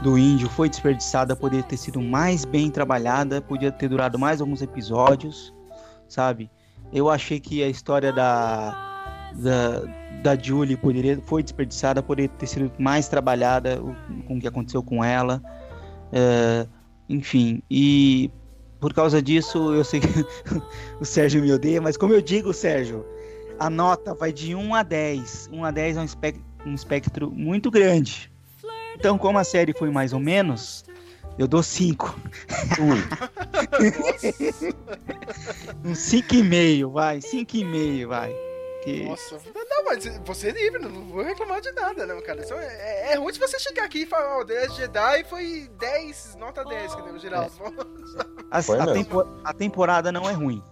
do índio foi desperdiçada, poderia ter sido mais bem trabalhada, podia ter durado mais alguns episódios, sabe? Eu achei que a história da, da, da Julie poderia, foi desperdiçada, poderia ter sido mais trabalhada com o que aconteceu com ela. É, enfim, e por causa disso, eu sei que o Sérgio me odeia, mas como eu digo, Sérgio, a nota vai de 1 a 10. 1 a 10 é um espectro, um espectro muito grande. Então, como a série foi mais ou menos, eu dou 5. um 5,5, vai. 5,5, vai. Que... Nossa, não, mas você é livre, não vou reclamar de nada, não, cara. Isso é, é ruim se você chegar aqui e falar, ó, oh, 10 Jedi foi 10, nota 10, que deu geral. É. A, a, tempo, a temporada não é ruim,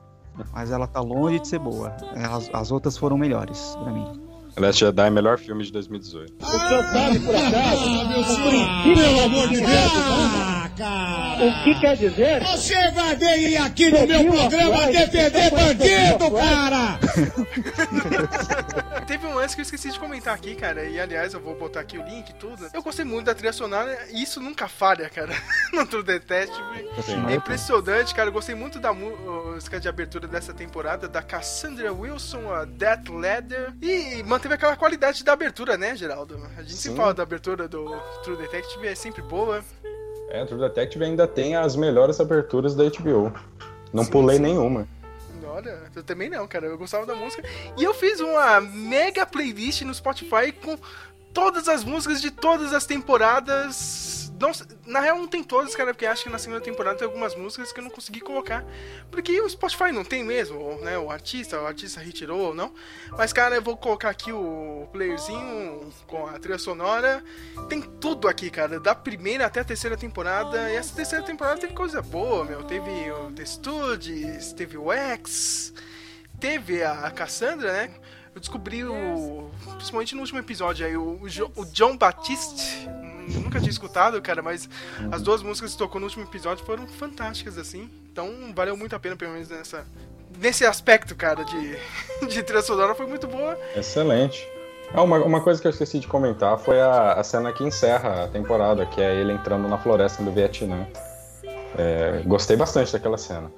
mas ela tá longe de ser boa. As, as outras foram melhores pra mim. Last Jedi é melhor filme de 2018. O senhor sabe, por acaso, ah, pelo amor de Deus, ah, cara. o que quer dizer? Você vai vir aqui no meu programa defender bandido, cara! Teve um lance que eu esqueci de comentar aqui, cara, e aliás eu vou botar aqui o link e tudo. Eu gostei muito da trilha sonora e isso nunca falha, cara, no True Detective. É impressionante, cara, eu gostei muito da música de abertura dessa temporada, da Cassandra Wilson, a Death Leather, e manteve teve aquela qualidade da abertura, né, Geraldo? A gente Sim. sempre fala da abertura do True Detective, é sempre boa. É, True Detective ainda tem as melhores aberturas da HBO. Não sim, pulei sim. nenhuma. Olha, eu também não, cara. Eu gostava da música. E eu fiz uma mega playlist no Spotify com todas as músicas de todas as temporadas não, na real não tem todas, cara, porque acho que na segunda temporada tem algumas músicas que eu não consegui colocar. Porque o Spotify não tem mesmo, né? O artista, o artista retirou ou não. Mas, cara, eu vou colocar aqui o playerzinho com a trilha sonora. Tem tudo aqui, cara, da primeira até a terceira temporada. E essa terceira temporada teve coisa boa, meu. Teve o The Studios, teve o X, teve a Cassandra, né? Eu descobri o. Principalmente no último episódio aí, o, o John Batiste nunca tinha escutado, cara, mas as duas músicas que tocou no último episódio foram fantásticas, assim. Então valeu muito a pena, pelo menos nessa. Nesse aspecto, cara, de, de trilha sonora foi muito boa. Excelente. Ah, uma, uma coisa que eu esqueci de comentar foi a, a cena que encerra a temporada, que é ele entrando na floresta do Vietnã. É, gostei bastante daquela cena.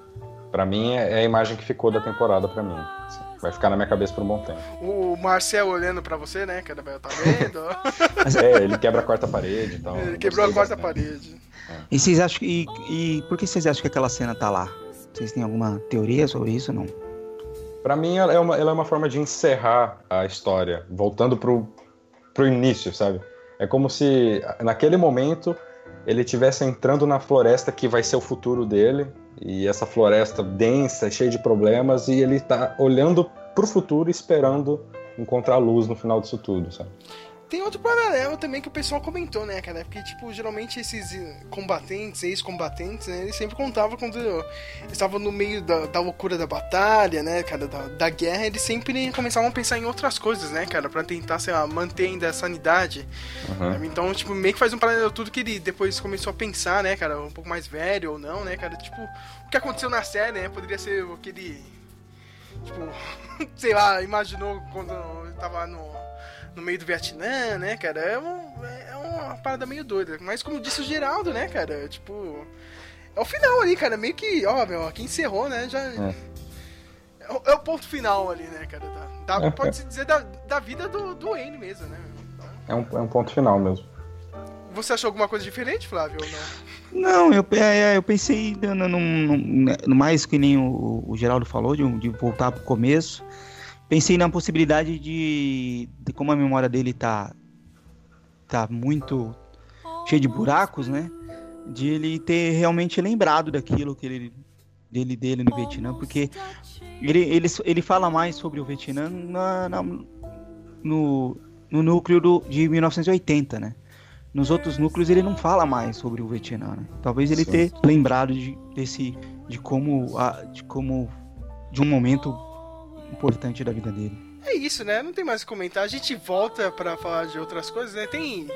Para mim é, é, a imagem que ficou da temporada para mim. Assim. Vai ficar na minha cabeça por um bom tempo. O Marcel olhando pra você, né? Que vai tá vendo. é, ele quebra a quarta parede e tal. Ele quebrou a quarta parede. É. E vocês acham que. E, e por que vocês acham que aquela cena tá lá? Vocês têm alguma teoria sobre isso ou não? Pra mim, ela é, uma, ela é uma forma de encerrar a história, voltando pro, pro início, sabe? É como se naquele momento ele estivesse entrando na floresta que vai ser o futuro dele, e essa floresta densa, cheia de problemas, e ele está olhando para o futuro, esperando encontrar luz no final disso tudo, sabe? Tem outro paralelo também que o pessoal comentou, né, cara? Porque, tipo, geralmente esses combatentes, ex-combatentes, né, eles sempre contavam quando estavam no meio da, da, loucura da batalha, né, cara, da, da, guerra, eles sempre começavam a pensar em outras coisas, né, cara, pra tentar, sei lá, manter ainda a sanidade. Uhum. Então, tipo, meio que faz um paralelo tudo que ele depois começou a pensar, né, cara, um pouco mais velho ou não, né, cara? Tipo, o que aconteceu na série, né, poderia ser o que ele, tipo, sei lá, imaginou quando tava no no meio do Vietnã, né, cara? É, um, é uma parada meio doida. Mas como disse o Geraldo, né, cara? Tipo. É o final ali, cara. Meio que, ó, meu, aqui encerrou, né? Já. É. É, o ponto final ali, né, cara? Da, da, é, Pode-se dizer da, da vida do, do Wayne mesmo, né? É um, é um ponto final mesmo. Você achou alguma coisa diferente, Flávio, ou não? Não, eu, é, eu pensei no, no, no, no, mais que nem o, o Geraldo falou, de, de voltar pro começo pensei na possibilidade de, de como a memória dele tá tá muito cheio de buracos, né? De ele ter realmente lembrado daquilo que ele dele dele no Vietnã, porque ele, ele, ele fala mais sobre o Vietnã na, na no, no núcleo do, de 1980, né? Nos outros núcleos ele não fala mais sobre o Vietnã, né? Talvez ele Sim. ter lembrado de, desse de como a, de como de um momento importante da vida dele. É isso, né? Não tem mais o que comentar. A gente volta para falar de outras coisas, né? Tem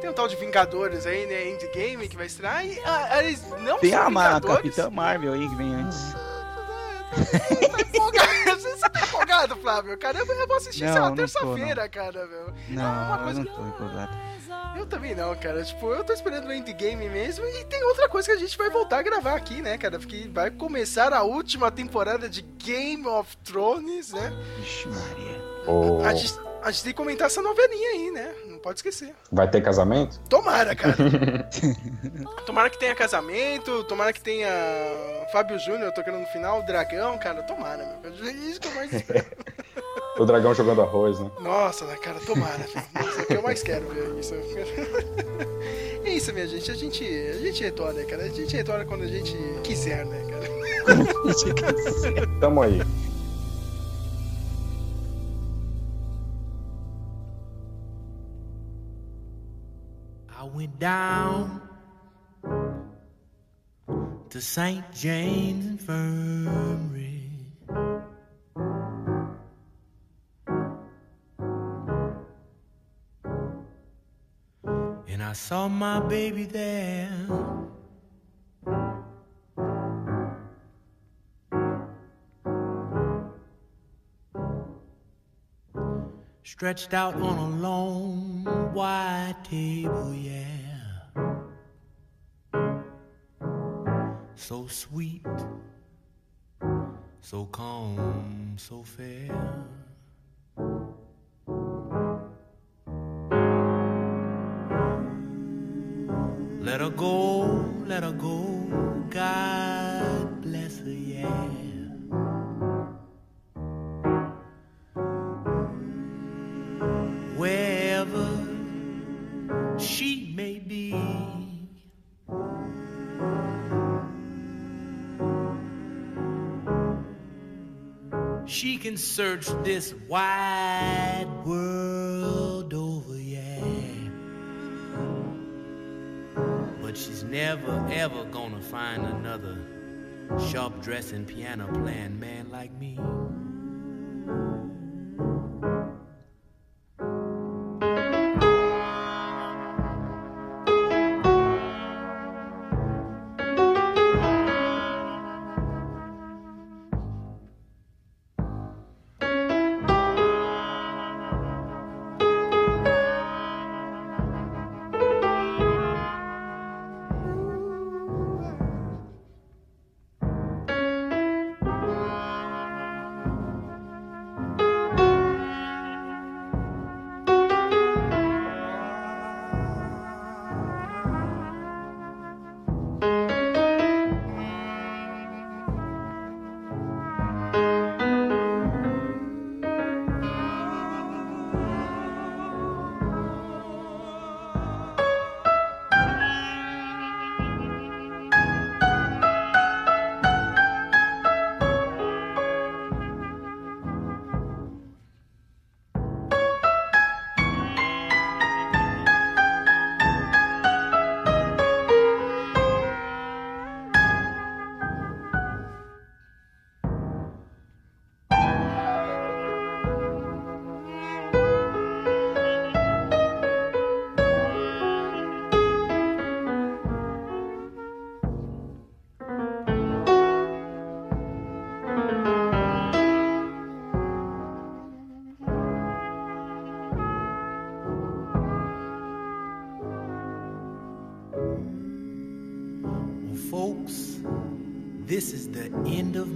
tem um tal de Vingadores aí, né? Endgame que vai estrear. E, ah, eles não tem a Vingadores. Capitã Marvel aí que vem antes. tá? Você tá empolgado, Flávio? Cara, eu vou assistir, sei lá, terça-feira, cara, meu. Não, é uma coisa eu não tô empolgado. Eu também não, cara. Tipo, eu tô esperando o endgame mesmo. E tem outra coisa que a gente vai voltar a gravar aqui, né, cara? Porque vai começar a última temporada de Game of Thrones, né? Vixe, Maria. Oh. A, gente, a gente tem que comentar essa novelinha aí, né? Pode esquecer. Vai ter casamento? Tomara, cara. tomara que tenha casamento, tomara que tenha Fábio Júnior tocando no final, Dragão, cara, tomara, meu. É isso que eu mais espero. o dragão jogando arroz, né? Nossa, né, cara, tomara. Isso é o que eu mais quero ver isso. É isso, minha gente. A gente, a gente retorna, cara. A gente retorna quando a gente quiser, né, cara? Tamo aí. Went down to St. James Infirmary. And I saw my baby there. Stretched out on a long white table, yeah. So sweet, so calm, so fair. Let her go, let her go, God She can search this wide world over, yeah. But she's never, ever gonna find another sharp dressing, piano playing man like me.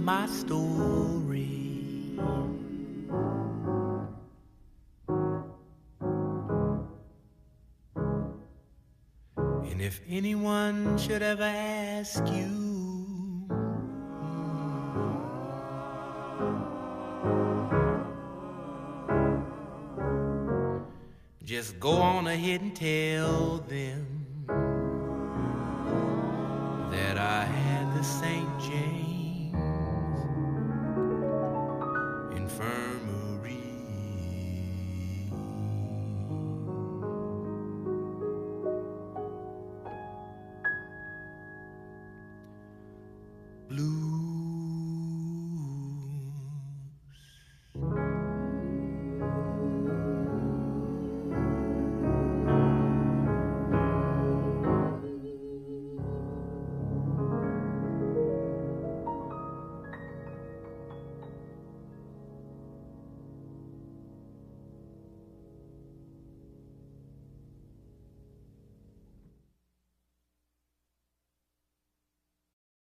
My story. And if anyone should ever ask you, just go on ahead and tell them